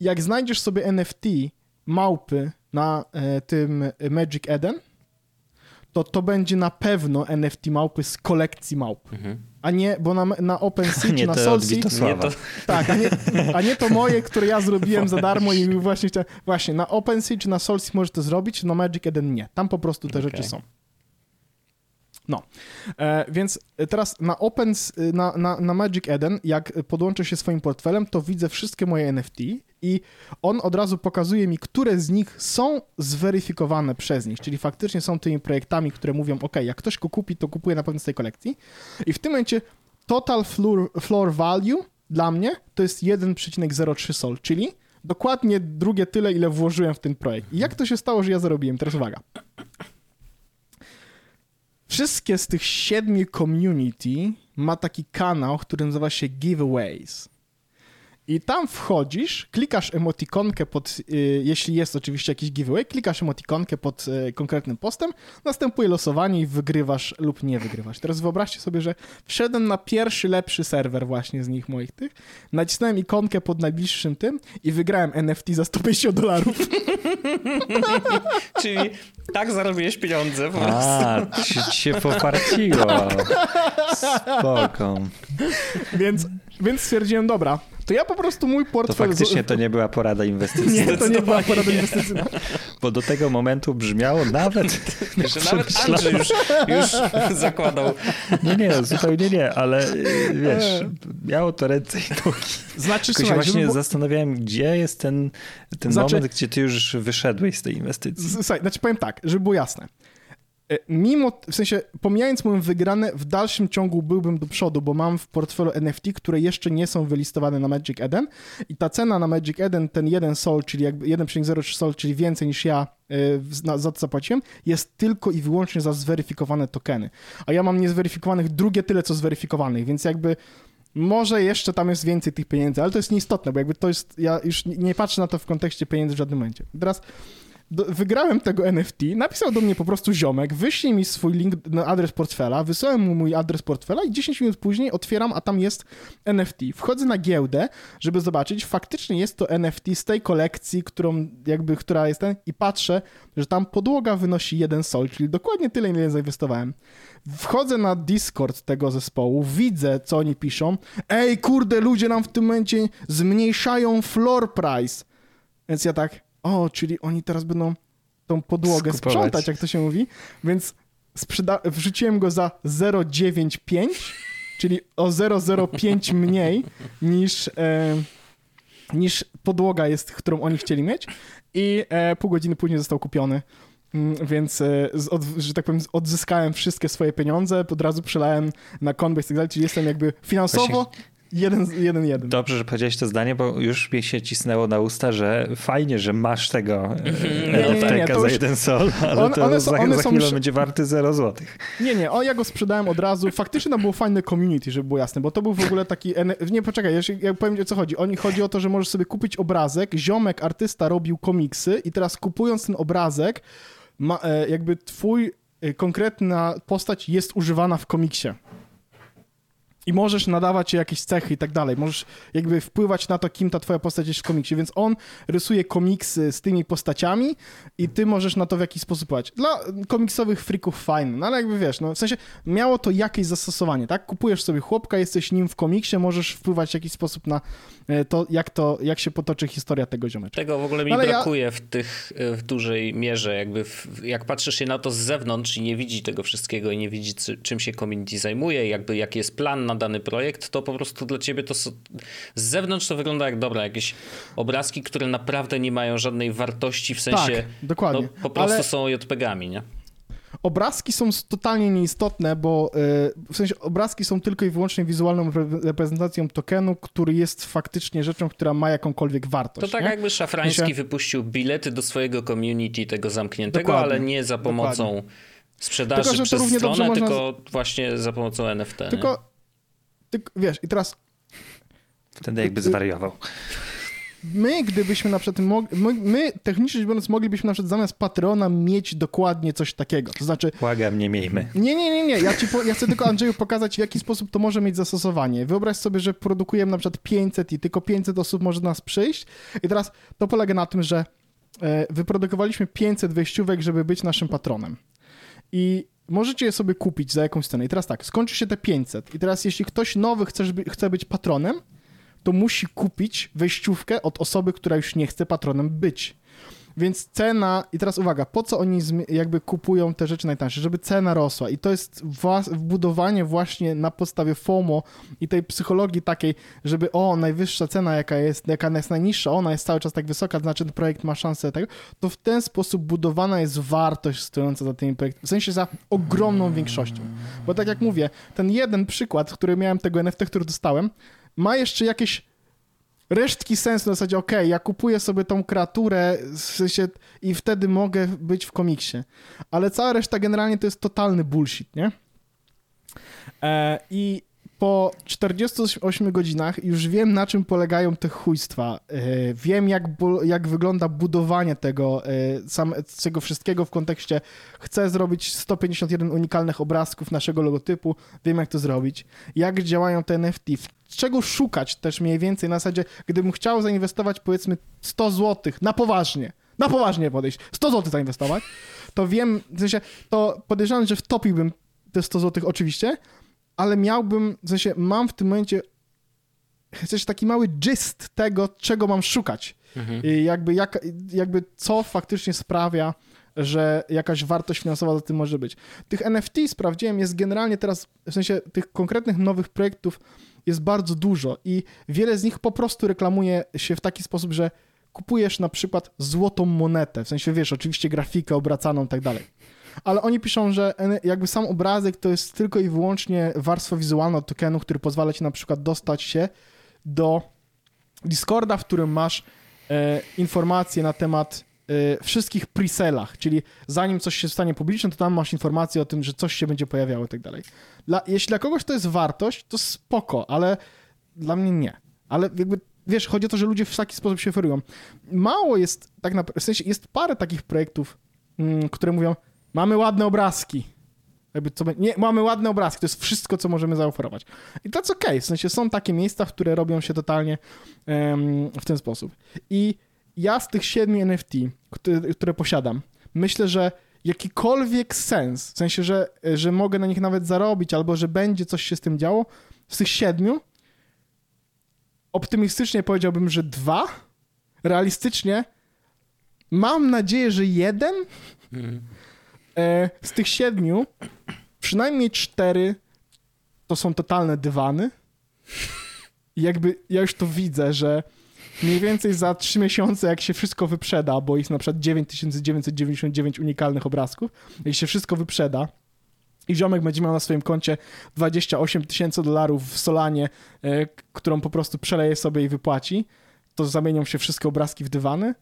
jak znajdziesz sobie NFT małpy na e, tym Magic Eden, to to będzie na pewno NFT małpy z kolekcji małp. Mhm. A nie, bo na, na OpenSea <laughs> czy na Soulsea... Nie, to, Tak, a nie, a nie to moje, które ja zrobiłem za darmo i właśnie chciałem... Właśnie, na OpenSea czy na Soulsea możesz to zrobić, na Magic Eden nie. Tam po prostu te Okej. rzeczy są. No, e, więc teraz na Open, na, na, na Magic Eden, jak podłączę się swoim portfelem, to widzę wszystkie moje NFT i on od razu pokazuje mi, które z nich są zweryfikowane przez nich, czyli faktycznie są tymi projektami, które mówią, ok, jak ktoś go kupi, to kupuje na pewno z tej kolekcji i w tym momencie total floor, floor value dla mnie to jest 1,03 sol, czyli dokładnie drugie tyle, ile włożyłem w ten projekt. I jak to się stało, że ja zarobiłem? Teraz uwaga. Wszystkie z tych siedmiu community ma taki kanał, który nazywa się Giveaways. I tam wchodzisz, klikasz emotikonkę pod, y, jeśli jest oczywiście jakiś giveaway, klikasz emotikonkę pod y, konkretnym postem, następuje losowanie i wygrywasz lub nie wygrywasz. Teraz wyobraźcie sobie, że wszedłem na pierwszy lepszy serwer właśnie z nich moich tych, nacisnąłem ikonkę pod najbliższym tym i wygrałem NFT za 150 dolarów. <laughs> czyli tak zarobiłeś pieniądze po prostu. A, ci, ci się poparciło. Spoko. Więc, więc stwierdziłem, dobra, to ja po prostu mój To portfel... faktycznie to nie była porada inwestycyjna, Nie, to nie była porada inwestycyjna. bo do tego momentu brzmiało nawet... <laughs> Że nawet Andrzej już, już zakładał. Nie, nie, zupełnie nie, ale y, wiesz, miało to ręce i nogi. Znaczy, Tylko się właśnie było- zastanawiałem, gdzie jest ten, ten Znaczy- moment, gdzie ty już wyszedłeś z tej inwestycji. Słuchaj, znaczy powiem tak, żeby było jasne. E, Mimo, w sensie, pomijając moją wygrane, w dalszym ciągu byłbym do przodu, bo mam w portfelu NFT, które jeszcze nie są wylistowane na Magic Eden i ta cena na Magic Eden, ten 1 sol, czyli jakby 1,03 sol, czyli więcej niż ja e, za to zapłaciłem, jest tylko i wyłącznie za zweryfikowane tokeny. A ja mam niezweryfikowanych drugie tyle, co zweryfikowanych, więc jakby może jeszcze tam jest więcej tych pieniędzy, ale to jest nieistotne, bo jakby to jest, ja już nie patrzę na to w kontekście pieniędzy w żadnym momencie. Teraz wygrałem tego NFT, napisał do mnie po prostu ziomek, wyślij mi swój link na adres portfela, wysłałem mu mój adres portfela i 10 minut później otwieram, a tam jest NFT. Wchodzę na giełdę, żeby zobaczyć, faktycznie jest to NFT z tej kolekcji, którą jakby, która jest ten i patrzę, że tam podłoga wynosi 1 sol, czyli dokładnie tyle, ile zainwestowałem. Wchodzę na Discord tego zespołu, widzę, co oni piszą. Ej, kurde, ludzie nam w tym momencie zmniejszają floor price. Więc ja tak, o, czyli oni teraz będą tą podłogę Skupować. sprzątać, jak to się mówi. Więc sprzeda- wrzuciłem go za 0,95, czyli o 0,05 mniej niż, e, niż podłoga jest, którą oni chcieli mieć. I e, pół godziny później został kupiony. Mm, Więc, e, od, że tak powiem, odzyskałem wszystkie swoje pieniądze, od razu przelałem na Coinbase i tak dalej, czyli jestem jakby finansowo jeden, jeden, jeden. Dobrze, że powiedziałeś to zdanie, bo już mi się cisnęło na usta, że fajnie, że masz tego nie, nie, NFT to za już- jeden sol, ale On- to one są- za, one za chwilę już- będzie warty 0 złotych. Nie, nie, o ja go sprzedałem od razu. Faktycznie to było fajne community, żeby było jasne, bo to był w ogóle taki... Nie, poczekaj, ja powiem o co chodzi. Oni chodzi o to, że możesz sobie kupić obrazek, ziomek, artysta robił komiksy i teraz kupując ten obrazek, ma, e, jakby twój e, konkretna postać jest używana w komiksie. I możesz nadawać jakieś cechy i tak dalej. Możesz jakby wpływać na to, kim ta twoja postać jest w komiksie. Więc on rysuje komiksy z tymi postaciami i ty możesz na to w jakiś sposób wpływać. Dla komiksowych freaków fajne, no ale jakby wiesz, no w sensie miało to jakieś zastosowanie, tak? Kupujesz sobie chłopka, jesteś nim w komiksie, możesz wpływać w jakiś sposób na to, jak to, jak się potoczy historia tego ziomeczka. Tego w ogóle mi Ale ja- brakuje w tych w dużej mierze. Jakby w, jak patrzysz się na to z zewnątrz i nie widzi tego wszystkiego i nie widzi, czy- czym się community zajmuje, jakby jaki jest plan na dany projekt, to po prostu dla ciebie to z zewnątrz to wygląda jak dobra, jakieś obrazki, które naprawdę nie mają żadnej wartości w sensie. Tak, dokładnie. No, po prostu Ale- są JPG-ami, nie? Obrazki są totalnie nieistotne, bo e, w sensie obrazki są tylko i wyłącznie wizualną reprezentacją tokenu, który jest faktycznie rzeczą, która ma jakąkolwiek wartość. To tak nie? jakby Szafrański wypuścił bilety do swojego community tego zamkniętego, Dokładnie. ale nie za pomocą Dokładnie. sprzedaży tylko, przez to stronę, można... tylko właśnie za pomocą NFT. Tylko, tylko wiesz, i teraz Wtedy jakby zwariował my, gdybyśmy na przykład my, my, technicznie rzecz biorąc, moglibyśmy na przykład zamiast Patrona mieć dokładnie coś takiego. To znaczy. Błagam, nie miejmy. Nie, nie, nie, nie. Ja, ci po, ja chcę tylko Andrzeju pokazać, w jaki sposób to może mieć zastosowanie. Wyobraź sobie, że produkujemy na przykład 500 i tylko 500 osób może do nas przyjść. I teraz to polega na tym, że e, wyprodukowaliśmy 500 wejściówek, żeby być naszym patronem. I możecie je sobie kupić za jakąś cenę. I teraz tak, skończy się te 500. I teraz jeśli ktoś nowy chce, chce być patronem, to musi kupić wejściówkę od osoby, która już nie chce patronem być. Więc cena, i teraz uwaga, po co oni jakby kupują te rzeczy najtańsze? Żeby cena rosła. I to jest wbudowanie właśnie na podstawie FOMO i tej psychologii takiej, żeby o, najwyższa cena, jaka jest, jaka jest najniższa, ona jest cały czas tak wysoka, znaczy ten projekt ma szansę tego, to w ten sposób budowana jest wartość stojąca za tymi projektami. W sensie za ogromną większością. Bo tak jak mówię, ten jeden przykład, który miałem tego NFT, który dostałem, ma jeszcze jakieś resztki sensu na zasadzie, ok, ja kupuję sobie tą kreaturę w sensie, i wtedy mogę być w komiksie. Ale cała reszta generalnie to jest totalny bullshit, nie? E, I po 48 godzinach już wiem, na czym polegają te chujstwa. E, wiem, jak, jak wygląda budowanie tego, e, sam, tego wszystkiego w kontekście chcę zrobić 151 unikalnych obrazków naszego logotypu, wiem, jak to zrobić. Jak działają te NFT, czego szukać też mniej więcej na zasadzie, gdybym chciał zainwestować powiedzmy 100 zł na poważnie, na poważnie podejść, 100 zł zainwestować, to wiem, w sensie, to podejrzewam, że wtopiłbym te 100 zł oczywiście, ale miałbym, w sensie mam w tym momencie chcesz taki mały gist tego, czego mam szukać. Mhm. I jakby, jak, jakby co faktycznie sprawia, że jakaś wartość finansowa za tym może być. Tych NFT sprawdziłem, jest generalnie teraz, w sensie tych konkretnych nowych projektów jest bardzo dużo i wiele z nich po prostu reklamuje się w taki sposób, że kupujesz na przykład złotą monetę, w sensie wiesz, oczywiście grafikę obracaną i tak dalej ale oni piszą, że jakby sam obrazek to jest tylko i wyłącznie warstwa wizualna tokenu, który pozwala ci na przykład dostać się do Discorda, w którym masz e, informacje na temat e, wszystkich preselach, czyli zanim coś się stanie publiczne, to tam masz informacje o tym, że coś się będzie pojawiało i tak dalej. Jeśli dla kogoś to jest wartość, to spoko, ale dla mnie nie. Ale jakby wiesz, chodzi o to, że ludzie w taki sposób się oferują. Mało jest, tak naprawdę, w sensie jest parę takich projektów, mm, które mówią, Mamy ładne obrazki. Jakby co, nie, mamy ładne obrazki, to jest wszystko, co możemy zaoferować. I to jest okej, okay. w sensie są takie miejsca, które robią się totalnie um, w ten sposób. I ja z tych siedmiu NFT, które, które posiadam, myślę, że jakikolwiek sens, w sensie, że, że mogę na nich nawet zarobić, albo że będzie coś się z tym działo, z tych siedmiu, optymistycznie powiedziałbym, że dwa, realistycznie mam nadzieję, że jeden, mm. E, z tych siedmiu, przynajmniej cztery to są totalne dywany. I jakby ja już to widzę, że mniej więcej za trzy miesiące, jak się wszystko wyprzeda, bo jest na przykład 9999 unikalnych obrazków, jak się wszystko wyprzeda, i ziomek będzie miał na swoim koncie 28 tysięcy dolarów w Solanie, e, którą po prostu przeleje sobie i wypłaci, to zamienią się wszystkie obrazki w dywany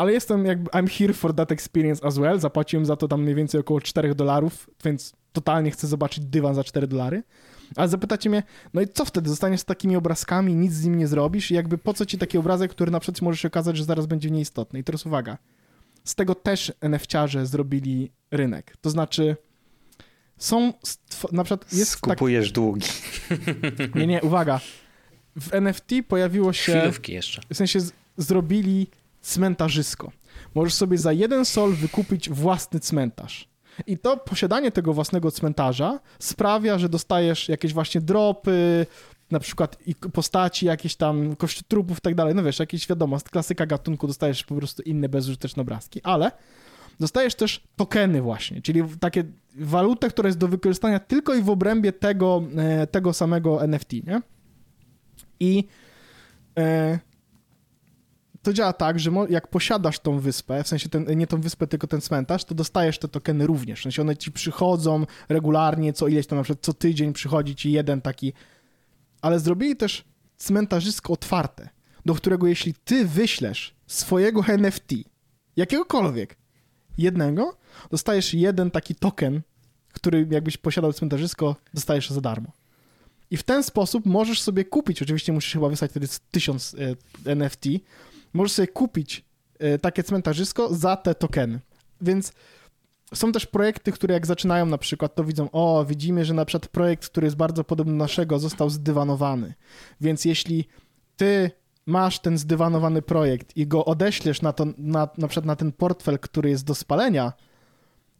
ale jestem jakby, I'm here for that experience as well. Zapłaciłem za to tam mniej więcej około 4 dolarów, więc totalnie chcę zobaczyć dywan za 4 dolary. Ale zapytacie mnie, no i co wtedy? Zostaniesz z takimi obrazkami, nic z nim nie zrobisz i jakby po co ci taki obrazek, który na przykład może się okazać, że zaraz będzie nieistotny. I teraz uwaga, z tego też NFT-ciarze zrobili rynek. To znaczy są, na przykład jest Skupujesz tak... długi. Nie, nie, uwaga. W NFT pojawiło się... Chwilówki jeszcze. W sensie z... zrobili cmentarzysko. Możesz sobie za jeden sol wykupić własny cmentarz. I to posiadanie tego własnego cmentarza sprawia, że dostajesz jakieś właśnie dropy, na przykład postaci, jakieś tam kościotrupów i tak dalej. No wiesz, jakieś wiadomo, klasyka gatunku, dostajesz po prostu inne bezużyteczne obrazki, ale dostajesz też tokeny właśnie, czyli takie walutę, która jest do wykorzystania tylko i w obrębie tego, e, tego samego NFT, nie? I e, to działa tak, że jak posiadasz tą wyspę, w sensie ten, nie tą wyspę, tylko ten cmentarz, to dostajesz te tokeny również. W sensie one ci przychodzą regularnie, co ileś tam na przykład co tydzień przychodzi ci jeden taki. Ale zrobili też cmentarzysko otwarte, do którego jeśli ty wyślesz swojego NFT, jakiegokolwiek, jednego, dostajesz jeden taki token, który jakbyś posiadał cmentarzysko, dostajesz za darmo. I w ten sposób możesz sobie kupić, oczywiście musisz chyba wysłać wtedy 1000 e, NFT, możesz sobie kupić e, takie cmentarzysko za te tokeny. Więc są też projekty, które jak zaczynają na przykład, to widzą, o, widzimy, że na przykład projekt, który jest bardzo podobny do naszego, został zdywanowany. Więc jeśli ty masz ten zdywanowany projekt i go odeślesz na, to, na, na przykład na ten portfel, który jest do spalenia,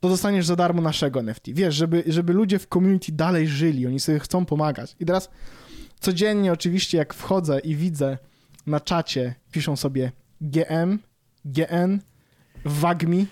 to dostaniesz za darmo naszego NFT. Wiesz, żeby, żeby ludzie w community dalej żyli, oni sobie chcą pomagać. I teraz codziennie oczywiście jak wchodzę i widzę na czacie, piszą sobie GM, GN, WAGMI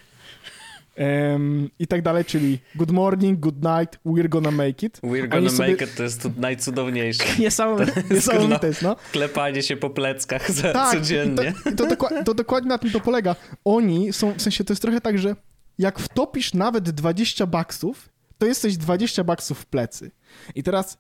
um, i tak dalej, czyli good morning, good night, we're gonna make it. We're gonna sobie... make it to jest najcudowniejsze. <laughs> Niesamowite, niesamowite jest, no. Klepanie się po pleckach za, tak, codziennie. I to, i to, <laughs> to dokładnie na tym to polega. Oni są, w sensie to jest trochę tak, że jak wtopisz nawet 20 baksów, to jesteś 20 baksów w plecy. I teraz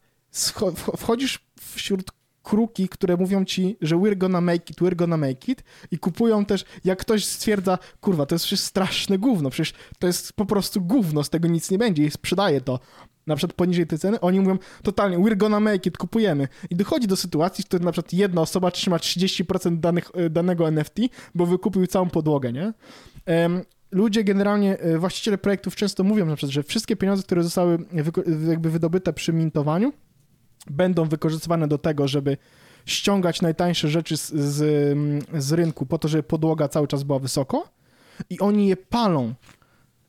wchodzisz wśród kruki, które mówią ci, że we're gonna make it, we're gonna make it i kupują też, jak ktoś stwierdza, kurwa, to jest przecież straszne gówno, przecież to jest po prostu gówno, z tego nic nie będzie i sprzedaje to na przykład poniżej tej ceny, oni mówią totalnie, we're gonna make it, kupujemy. I dochodzi do sytuacji, że na przykład jedna osoba trzyma 30% danych, danego NFT, bo wykupił całą podłogę, nie? ludzie generalnie, e, właściciele projektów często mówią na przykład, że wszystkie pieniądze, które zostały jakby wydobyte przy mintowaniu, będą wykorzystywane do tego, żeby ściągać najtańsze rzeczy z, z, z rynku po to, żeby podłoga cały czas była wysoko i oni je palą.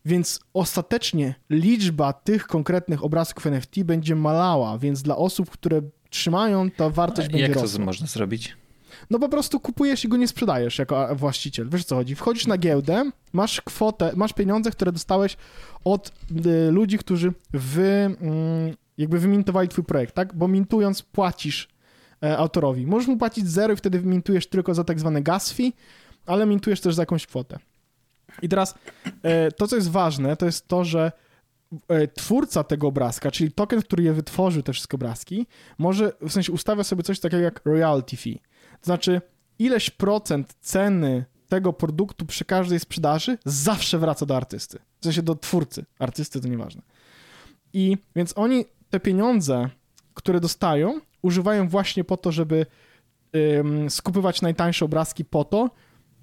Więc ostatecznie liczba tych konkretnych obrazków NFT będzie malała, więc dla osób, które trzymają, ta wartość A będzie rosła. Jak to można zrobić? No po prostu kupujesz i go nie sprzedajesz jako właściciel. Wiesz co chodzi? Wchodzisz na giełdę, masz kwotę, masz pieniądze, które dostałeś od y, ludzi, którzy wy, y, jakby wymintowali twój projekt, tak? Bo mintując płacisz e, autorowi. Możesz mu płacić zero i wtedy mintujesz tylko za tak zwane gas fee, ale mintujesz też za jakąś kwotę. I teraz e, to, co jest ważne, to jest to, że e, twórca tego obrazka, czyli token, który je wytworzył, te wszystkie obrazki, może, w sensie ustawia sobie coś takiego jak royalty fee. To znaczy, ileś procent ceny tego produktu przy każdej sprzedaży zawsze wraca do artysty. W sensie do twórcy. Artysty to nieważne. I więc oni te pieniądze, które dostają, używają właśnie po to, żeby ym, skupywać najtańsze obrazki po to,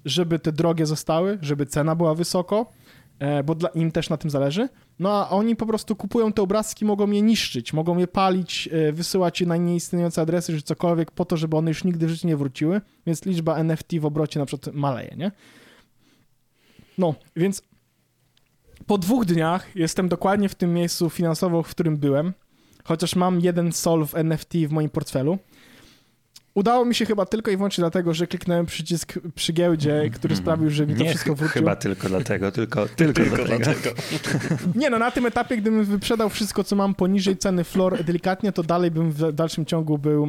żeby te drogie zostały, żeby cena była wysoko, E, bo dla im też na tym zależy. No a oni po prostu kupują te obrazki, mogą je niszczyć, mogą je palić, e, wysyłać je na nieistniejące adresy, czy cokolwiek po to, żeby one już nigdy w życiu nie wróciły, więc liczba NFT w obrocie na przykład maleje, nie? No, więc po dwóch dniach jestem dokładnie w tym miejscu finansowo, w którym byłem, chociaż mam jeden sol w NFT w moim portfelu. Udało mi się chyba tylko i wyłącznie dlatego, że kliknąłem przycisk przy giełdzie, który mhm. sprawił, że mi to nie, wszystko wróciło. chyba tylko dlatego, tylko, tylko, tylko dlatego. dlatego. <laughs> Nie no, na tym etapie, gdybym wyprzedał wszystko, co mam poniżej ceny floor delikatnie, to dalej bym w dalszym ciągu był, e,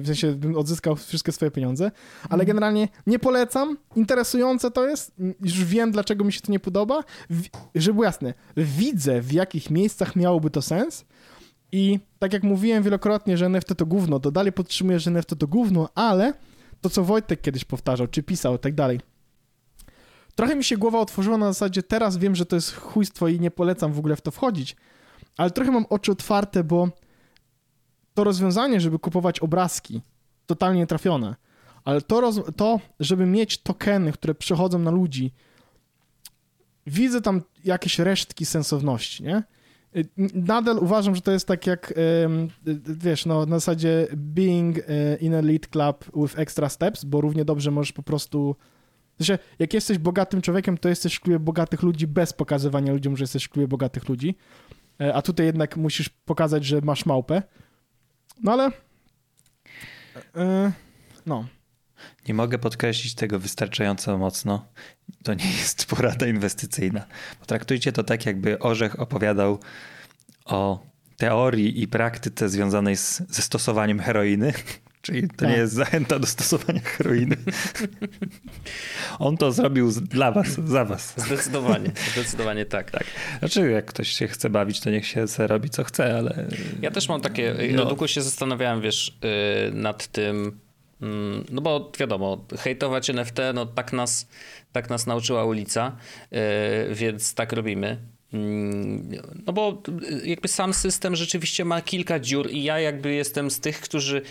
w sensie bym odzyskał wszystkie swoje pieniądze, ale mhm. generalnie nie polecam, interesujące to jest, już wiem, dlaczego mi się to nie podoba, żeby było jasne, widzę, w jakich miejscach miałoby to sens, i tak jak mówiłem wielokrotnie, że NFT to gówno, to dalej podtrzymuję, że NFT to gówno, ale to, co Wojtek kiedyś powtarzał, czy pisał i tak dalej. Trochę mi się głowa otworzyła na zasadzie, teraz wiem, że to jest chujstwo i nie polecam w ogóle w to wchodzić, ale trochę mam oczy otwarte, bo to rozwiązanie, żeby kupować obrazki, totalnie trafione, ale to, roz, to żeby mieć tokeny, które przechodzą na ludzi, widzę tam jakieś resztki sensowności, nie? Nadal uważam, że to jest tak jak, wiesz, no, na zasadzie being y, in a lead club with extra steps, bo równie dobrze możesz po prostu... Sensie, jak jesteś bogatym człowiekiem, to jesteś w klubie bogatych ludzi bez pokazywania ludziom, że jesteś w klubie bogatych ludzi, e, a tutaj jednak musisz pokazać, że masz małpę. No ale... E, no. Nie mogę podkreślić tego wystarczająco mocno. To nie jest porada inwestycyjna. Potraktujcie to tak, jakby Orzech opowiadał o teorii i praktyce związanej z, ze stosowaniem heroiny, <laughs> Czyli to tak. nie jest zachęta do stosowania heroiny. On to zrobił dla was, za was. Zdecydowanie, <laughs> zdecydowanie tak. tak. Znaczy, jak ktoś się chce bawić, to niech się robi co chce, ale... Ja też mam takie, no. długo się zastanawiałem, wiesz, y, nad tym, no bo wiadomo, hejtować NFT, no tak nas, tak nas nauczyła ulica, y, więc tak robimy. Mm, no bo jakby sam system rzeczywiście ma kilka dziur i ja jakby jestem z tych, którzy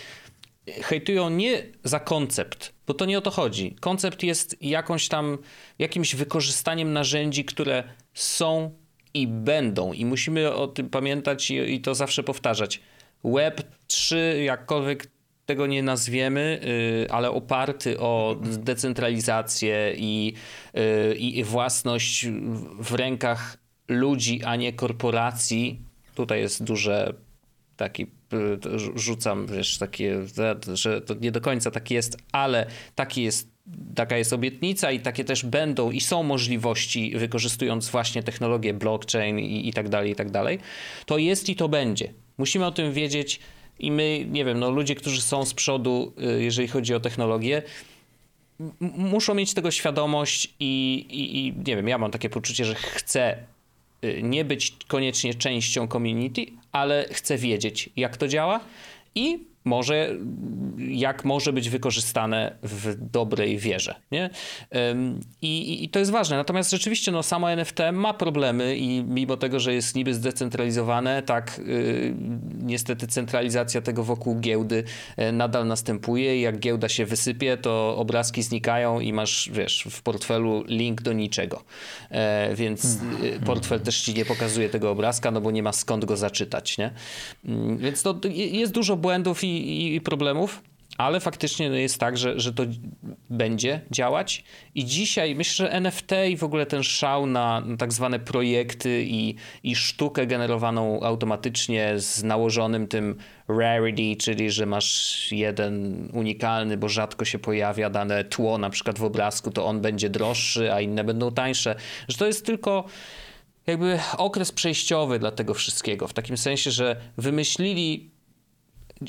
hejtują nie za koncept, bo to nie o to chodzi. Koncept jest jakąś tam, jakimś wykorzystaniem narzędzi, które są i będą i musimy o tym pamiętać i, i to zawsze powtarzać. Web 3, jakkolwiek tego nie nazwiemy, yy, ale oparty o decentralizację i, yy, i własność w rękach ludzi, a nie korporacji. Tutaj jest duże taki rzucam, wiesz, takie, że to nie do końca tak jest, ale taki jest, taka jest obietnica i takie też będą i są możliwości, wykorzystując właśnie technologię blockchain i, i tak dalej, i tak dalej. To jest i to będzie. Musimy o tym wiedzieć i my, nie wiem, no ludzie, którzy są z przodu, y, jeżeli chodzi o technologię, muszą mieć tego świadomość i, i, i nie wiem, ja mam takie poczucie, że chcę Y, nie być koniecznie częścią community, ale chcę wiedzieć, jak to działa i może, jak może być wykorzystane w dobrej wierze. Nie? I, I, to jest ważne. Natomiast rzeczywiście no, samo NFT ma problemy i mimo tego, że jest niby zdecentralizowane, tak yy, niestety centralizacja tego wokół giełdy yy, nadal następuje i jak giełda się wysypie, to obrazki znikają i masz, wiesz, w portfelu link do niczego. Yy, więc hmm. portfel też ci nie pokazuje tego obrazka, no bo nie ma skąd go zaczytać. Nie? Mm, więc to jest dużo błędów i i, problemów, ale faktycznie jest tak, że, że to będzie działać. I dzisiaj myślę, że NFT i w ogóle ten szał na, na tak zwane projekty i, i sztukę generowaną automatycznie z nałożonym tym rarity, czyli że masz jeden unikalny, bo rzadko się pojawia dane tło na przykład w obrazku, to on będzie droższy, a inne będą tańsze. Że to jest tylko jakby okres przejściowy dla tego wszystkiego. W takim sensie, że wymyślili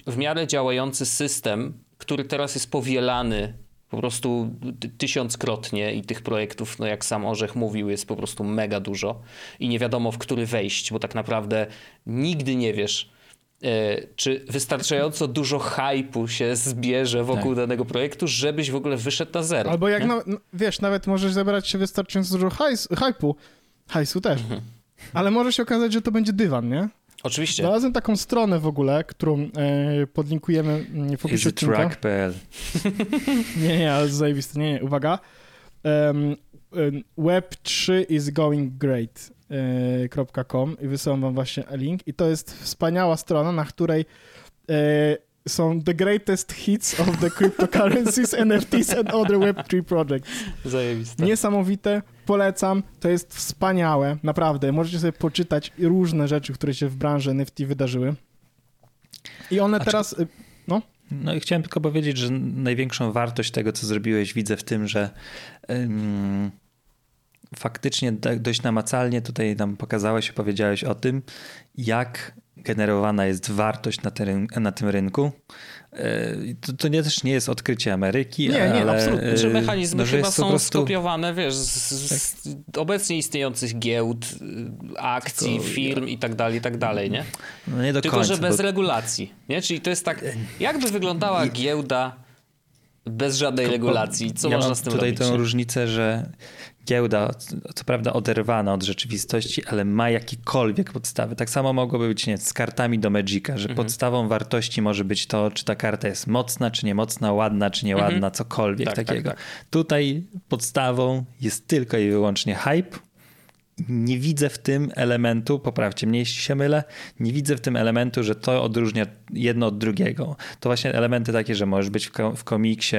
w miarę działający system, który teraz jest powielany po prostu tysiąckrotnie i tych projektów, no jak sam Orzech mówił, jest po prostu mega dużo i nie wiadomo w który wejść, bo tak naprawdę nigdy nie wiesz, e, czy wystarczająco dużo hypu się zbierze wokół tak. danego projektu, żebyś w ogóle wyszedł na zero. Albo jak, na, wiesz, nawet możesz zebrać się wystarczająco dużo hajs, hypu, hajsu też, mhm. ale może się okazać, że to będzie dywan, nie? Oczywiście. Znalazłem taką stronę w ogóle, którą e, podlinkujemy w opisie odcinka. <laughs> nie, nie, ale zajebiste. Nie, nie, uwaga. Um, web3 is going great. E, .com i wysyłam wam właśnie link i to jest wspaniała strona, na której e, są the greatest hits of the cryptocurrencies, <laughs> NFTs and other Web3 projects. Zajebiste. Niesamowite, polecam, to jest wspaniałe, naprawdę. Możecie sobie poczytać różne rzeczy, które się w branży NFT wydarzyły. I one A teraz, czy... No. No i chciałem tylko powiedzieć, że największą wartość tego, co zrobiłeś, widzę w tym, że um, faktycznie dość namacalnie tutaj nam pokazałeś, opowiedziałeś o tym, jak generowana jest wartość na, tym, na tym rynku. E, to, to nie, też nie jest odkrycie Ameryki. Nie, nie, ale, absolutnie. Że mechanizmy no, że chyba są prostu... skopiowane, wiesz, z, z tak. obecnie istniejących giełd, akcji, Tylko, firm i tak dalej, i tak dalej, nie? No nie do Tylko, końca, że bez bo... regulacji, nie? Czyli to jest tak, jakby wyglądała giełda bez żadnej regulacji? Co ja można z tym tutaj robić? Tutaj tę różnicę, że giełda, co prawda oderwana od rzeczywistości, ale ma jakiekolwiek podstawy. Tak samo mogłoby być nie, z kartami do Magica, że mhm. podstawą wartości może być to, czy ta karta jest mocna, czy niemocna, ładna, czy nieładna, mhm. cokolwiek tak, tak takiego. Tak, tak. Tutaj podstawą jest tylko i wyłącznie hype, nie widzę w tym elementu, poprawcie mnie jeśli się mylę, nie widzę w tym elementu, że to odróżnia jedno od drugiego. To właśnie elementy takie, że możesz być w, komiksie,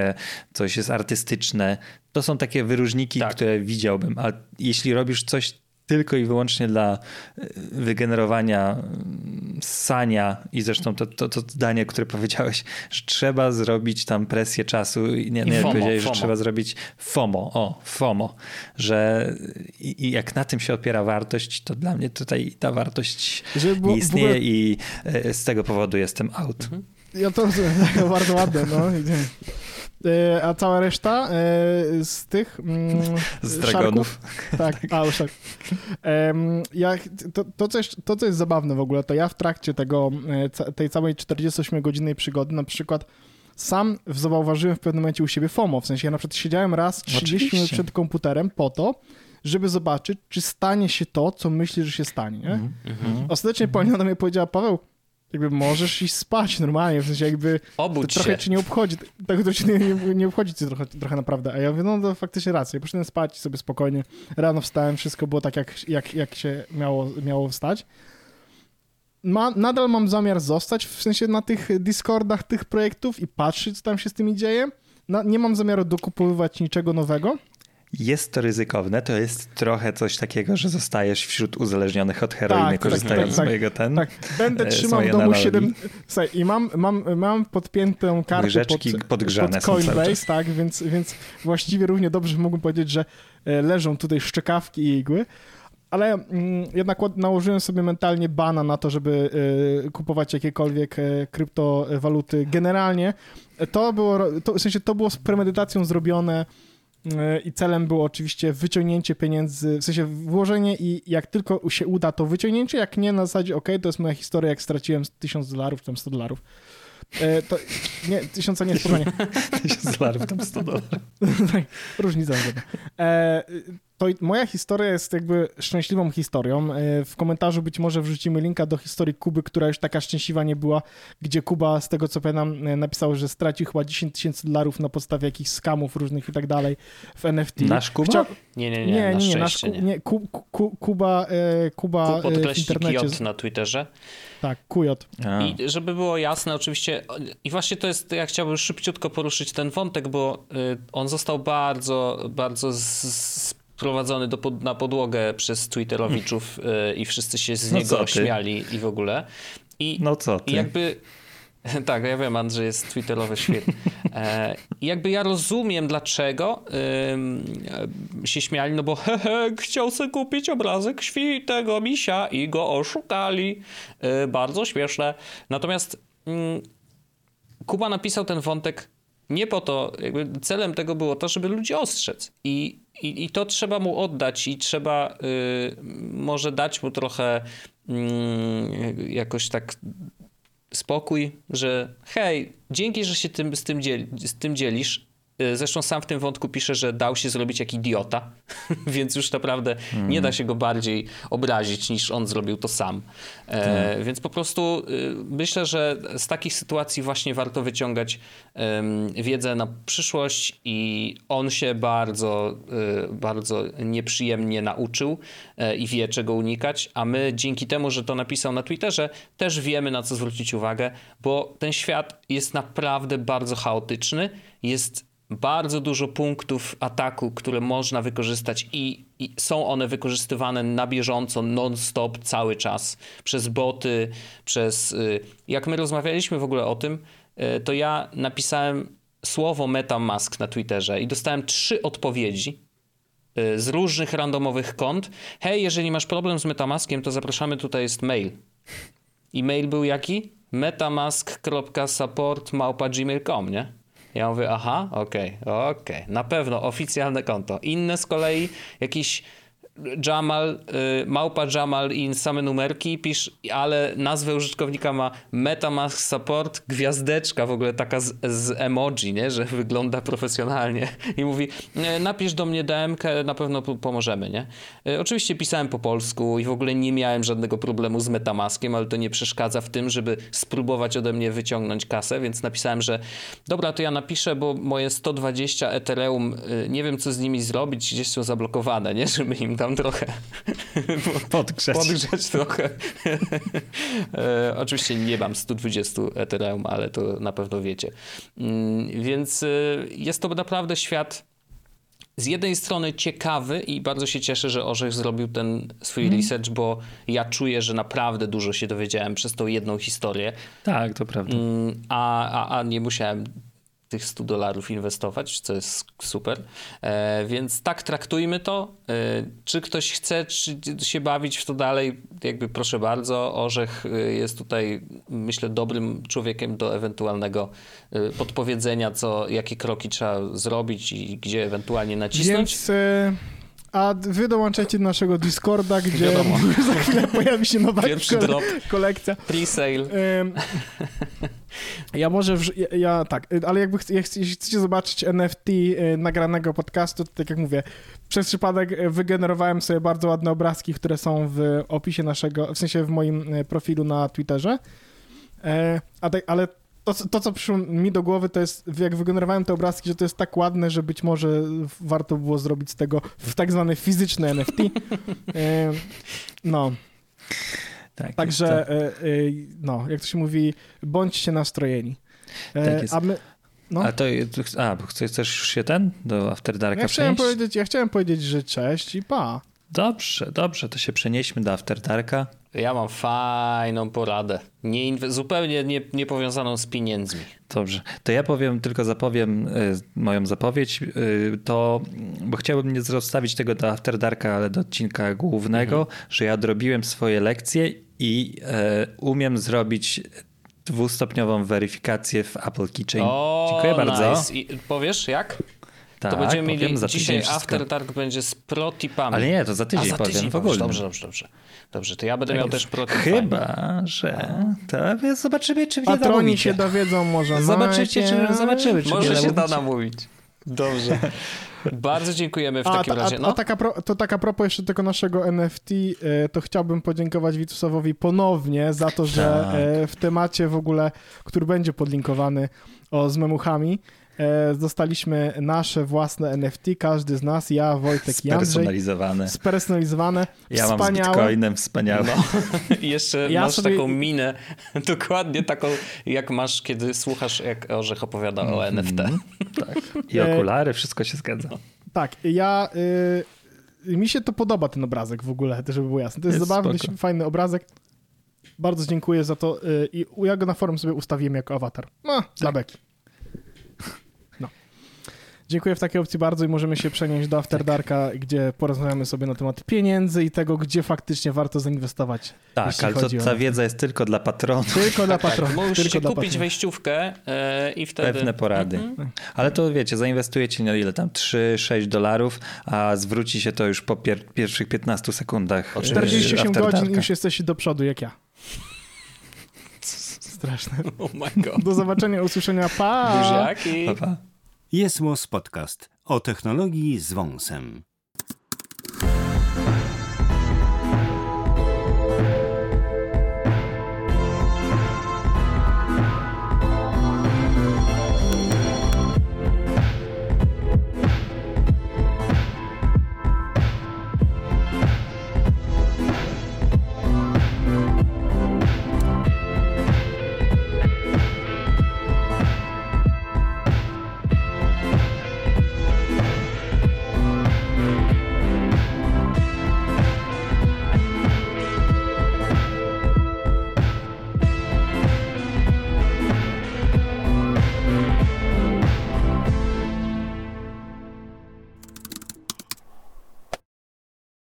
coś jest artystyczne. To są takie wyróżniki, tak. które widziałbym. A jeśli robisz coś tylko i wyłącznie dla e, wygenerowania mm, sania i zresztą to, to, to zdanie, które powiedziałeś, że trzeba zrobić tam presję czasu i nie, nie FOMO, powiedziałeś, FOMO. że trzeba zrobić FOMO, o, FOMO, że i, i, jak na tym się opiera wartość, to dla mnie tutaj ta wartość nie istnieje ogóle... i e, z tego powodu jestem out. Mhm. Ja to rozumiem, <laughs> bardzo ładne, no. E, a cała reszta e, z tych... Mm, <laughs> z dragonów. <laughs> Tak, a już tak. Ja, to, to, co jest, to, co jest zabawne w ogóle, to ja w trakcie tego, e, tej całej 48-godzinnej przygody na przykład sam zauważyłem w pewnym momencie u siebie FOMO, w sensie ja na przykład siedziałem raz 30 Oczywiście. minut przed komputerem po to, żeby zobaczyć, czy stanie się to, co myślisz, że się stanie, nie? Mm -hmm. Ostatecznie Paulina do mnie powiedziała, Paweł, jakby możesz iść spać normalnie, w sensie jakby Obudź trochę się. ci nie obchodzi, tak to ci nie, nie, nie obchodzi ci trochę, trochę naprawdę, a ja mówię, no to faktycznie rację, poszedłem spać sobie spokojnie, rano wstałem, wszystko było tak, jak, jak, jak się miało, miało wstać. Ma, nadal mam zamiar zostać, w sensie na tych Discordach tych projektów i patrzeć, co tam się z tymi dzieje. Na, nie mam zamiaru dokupowywać niczego nowego, jest to ryzykowne, to jest trochę coś takiego, że zostajesz wśród uzależnionych od heroiny, tak, tak korzystając tak, tak, z mojego ten. Tak, będę e, trzymał w domu 7. Słuchaj, i mam, mam, mam podpiętą kartę Łyżeczki pod, podgrzane pod Coinbase, tak, więc, więc właściwie równie dobrze mógłbym powiedzieć, że e, leżą tutaj szczekawki i igły. Ale mm, jednak nałożyłem sobie mentalnie bana na to, żeby y, kupować jakiekolwiek y, kryptowaluty. Generalnie to było, to, w sensie to było z premedytacją zrobione E, i celem było oczywiście wyciągnięcie pieniędzy, w sensie włożenie i jak tylko się uda, to wyciągnięcie, jak nie, na zasadzie, ok, to jest moja historia, jak straciłem 1000 dolarów, tam 100 dolarów. E, to, nie, tysiąca nie, spokojnie. <laughs> Tysiąc dolarów, tam 100 dolarów. <laughs> Tak, różnica. E, to moja historia jest jakby szczęśliwą historią. E, w komentarzu być może wrzucimy linka do historii Kuby, która już taka szczęśliwa nie była, gdzie Kuba, z tego co pamiętam, e, napisał, że stracił chyba 10 tysięcy dolarów na podstawie jakichś skamów różnych i tak dalej w NFT. Nasz Kuba? Chciał... Nie, nie, nie, nie, nie, nie, nasz, nie. nie Ku, Ku, Kuba, e, Kuba Ku, w internecie. J na Twitterze. Tak, Kujot. I żeby było jasne, oczywiście, i właśnie to jest, ja chciałbym szybciutko poruszyć ten wątek, bo on został bardzo, bardzo z, wprowadzony do, na podłogę przez Twitterowiczów y, i wszyscy się z no niego śmiali i w ogóle. I, no co ty? I jakby... <laughs> Tak, ja wiem, Andrzej jest twitterowy świetny. E, jakby ja rozumiem, dlaczego się śmiali, no bo hehe, chciał sobie kupić obrazek świętego misia i go oszukali. E, bardzo śmieszne. Natomiast mm, Kuba napisał ten wątek nie po to, jakby celem tego było to, żeby ludzi ostrzec. I, i, i to trzeba mu oddać i trzeba y, może dać mu trochę y, jakoś tak spokój, że hej, dzięki, że się tym, z, tym z tym dzielisz, zresztą sam w tym wątku pisze, że dał się zrobić jak idiota, <laughs> więc już naprawdę mm. nie da się go bardziej obrazić niż on zrobił to sam. E, tak. Więc po prostu y, myślę, że z takich sytuacji właśnie warto wyciągać wiedzę na przyszłość i on się bardzo, y, bardzo nieprzyjemnie nauczył e, i wie czego unikać, a my dzięki temu, że to napisał na Twitterze, też wiemy na co zwrócić uwagę, bo ten świat jest naprawdę bardzo chaotyczny, jest bardzo dużo punktów ataku, które można wykorzystać i, i, są one wykorzystywane na bieżąco, non-stop, cały czas przez boty, przez... Y, jak my rozmawialiśmy w ogóle o tym, y, to ja napisałem słowo MetaMask na Twitterze i dostałem trzy odpowiedzi y, z różnych randomowych kont. Hej, jeżeli masz problem z MetaMaskiem, to zapraszamy, tutaj jest mail. I mail był jaki? metamask.support.gmail.com, nie? Ja mówię, aha, okej, okay, okej, okay. na pewno oficjalne konto. Inne z kolei jakiś Jamal, y, małpa Jamal i same numerki, pisz, ale nazwę użytkownika ma MetaMask Support, gwiazdeczka w ogóle taka z, z emoji, nie? że wygląda profesjonalnie i mówi, napisz do mnie DMK, na pewno pomożemy, nie? Y, oczywiście pisałem po polsku i w ogóle nie miałem żadnego problemu z MetaMaskiem, ale to nie przeszkadza w tym, żeby spróbować ode mnie wyciągnąć kasę, więc napisałem, że dobra, to ja napiszę, bo moje 120 Ethereum, y, nie wiem co z nimi zrobić, gdzieś są zablokowane, nie? <laughs> Żeby im tam tam trochę <laughs> podgrzać, podgrzać trochę. <laughs> e, oczywiście nie mam 120 Ethereum, ale to na pewno wiecie. Mm, więc e, jest to naprawdę świat z jednej strony ciekawy i bardzo się cieszę, że Orzech zrobił ten swój mm. research, bo ja czuję, że naprawdę dużo się dowiedziałem przez tą jedną historię. Tak, to prawda. Mm, a, a, a nie musiałem tych 100 dolarów inwestować, co jest super. E, więc tak traktujmy to. E, czy ktoś chce czy się bawić w to dalej, jakby proszę bardzo. Orzech e, jest tutaj, myślę, dobrym człowiekiem do ewentualnego e, podpowiedzenia, co, jakie kroki trzeba zrobić i gdzie ewentualnie nacisnąć. Więc, e, a wy dołączajcie do naszego Discorda, gdzie Wiadomo. <laughs> za chwilę pojawi się nowa Pierwszy drop. kolekcja. Pre-sale. Ym, <laughs> Ja może, wrz- ja, ja tak, y, ale jakby chce- jeśli chcecie zobaczyć NFT y, nagranego podcastu, to tak jak mówię, przez przypadek y, wygenerowałem sobie bardzo ładne obrazki, które są w opisie naszego, w sensie w moim profilu na Twitterze. E, a tak, ale to, to, co przyszło mi do głowy, to jest, jak wygenerowałem te obrazki, że to jest tak ładne, że być może warto było zrobić z tego w tak zwane fizyczne NFT. E, No, Tak, Także, to. e, e, no, jak to się mówi, bądźcie nastrojeni. E, Tak jest. A my, no, A to, a, bo chcesz już się ten do After Darka ja chciałem, przenieść? powiedzieć, ja chciałem powiedzieć, że cześć i pa. Dobrze, dobrze, to się przenieśmy do After Darka. Ja mam fajną poradę. Nie zupełnie nie, nie powiązaną z pieniędzmi. Dobrze, to ja powiem, tylko zapowiem y, moją zapowiedź, y, to, bo chciałbym nie zostawić tego do After Darka, ale do odcinka głównego, Mhm. że ja odrobiłem swoje lekcje i e, umiem zrobić dwustopniową weryfikację w Apple Keychain. O, Dziękuję bardzo. Nice. I powiesz jak? Tak, to będziemy mieli za dzisiaj. After Dark będzie z pro-tipami. Ale nie, to za A tydzień za powiem tydzień w ogóle. Dobrze, dobrze, dobrze. Dobrze, to ja będę Tak miał też pro-tipami. Chyba, że to zobaczymy, czy mnie Patroni się dowiedzą może. Zobaczycie, czy, zobaczymy, czy Może się da namówić. Dobrze. <laughs> Bardzo dziękujemy w A, takim ta- razie. a, No, a taka pro, to taka propos jeszcze tego naszego NFT, e, to chciałbym podziękować Witusowowi ponownie za to, że Tak. e, w temacie w ogóle, który będzie podlinkowany o z memuchami, dostaliśmy nasze własne NFT, każdy z nas, ja, Wojtek i Andrzej, Spersonalizowane. spersonalizowane, Ja mam z wspaniałe. bitcoinem, wspaniałe. no. I <laughs> jeszcze Ja masz sobie- taką minę, <laughs> dokładnie taką, jak masz, kiedy słuchasz, jak Orzech opowiada o NFT. Tak. I okulary, wszystko się zgadza. Tak, ja. Y, mi się to podoba ten obrazek w ogóle, żeby było jasne. To jest, Jest zabawny, spoko. fajny obrazek. Bardzo dziękuję za to y, i ja go na forum sobie ustawiłem jako awatar. No, dla beki. Dziękuję w takiej opcji bardzo i możemy się przenieść do After Darka, gdzie porozmawiamy sobie na temat pieniędzy i tego, gdzie faktycznie warto zainwestować. Tak, ale to, o- ta wiedza jest tylko dla patronów. Tylko dla <laughs> Tak, patronów. musicie tylko dla kupić patronów. wejściówkę e, i wtedy... Pewne porady. Mhm. Ale to wiecie, zainwestujecie na ile tam? 3-6 dolarów, a zwróci się to już po pier pierwszych 15 sekundach. e, 48 After godzin już jesteście do przodu, jak ja. <laughs> Straszne. Oh my god. Do zobaczenia, usłyszenia. Pa! Buziaki. Pa, pa. Jest podcast o technologii z wąsem.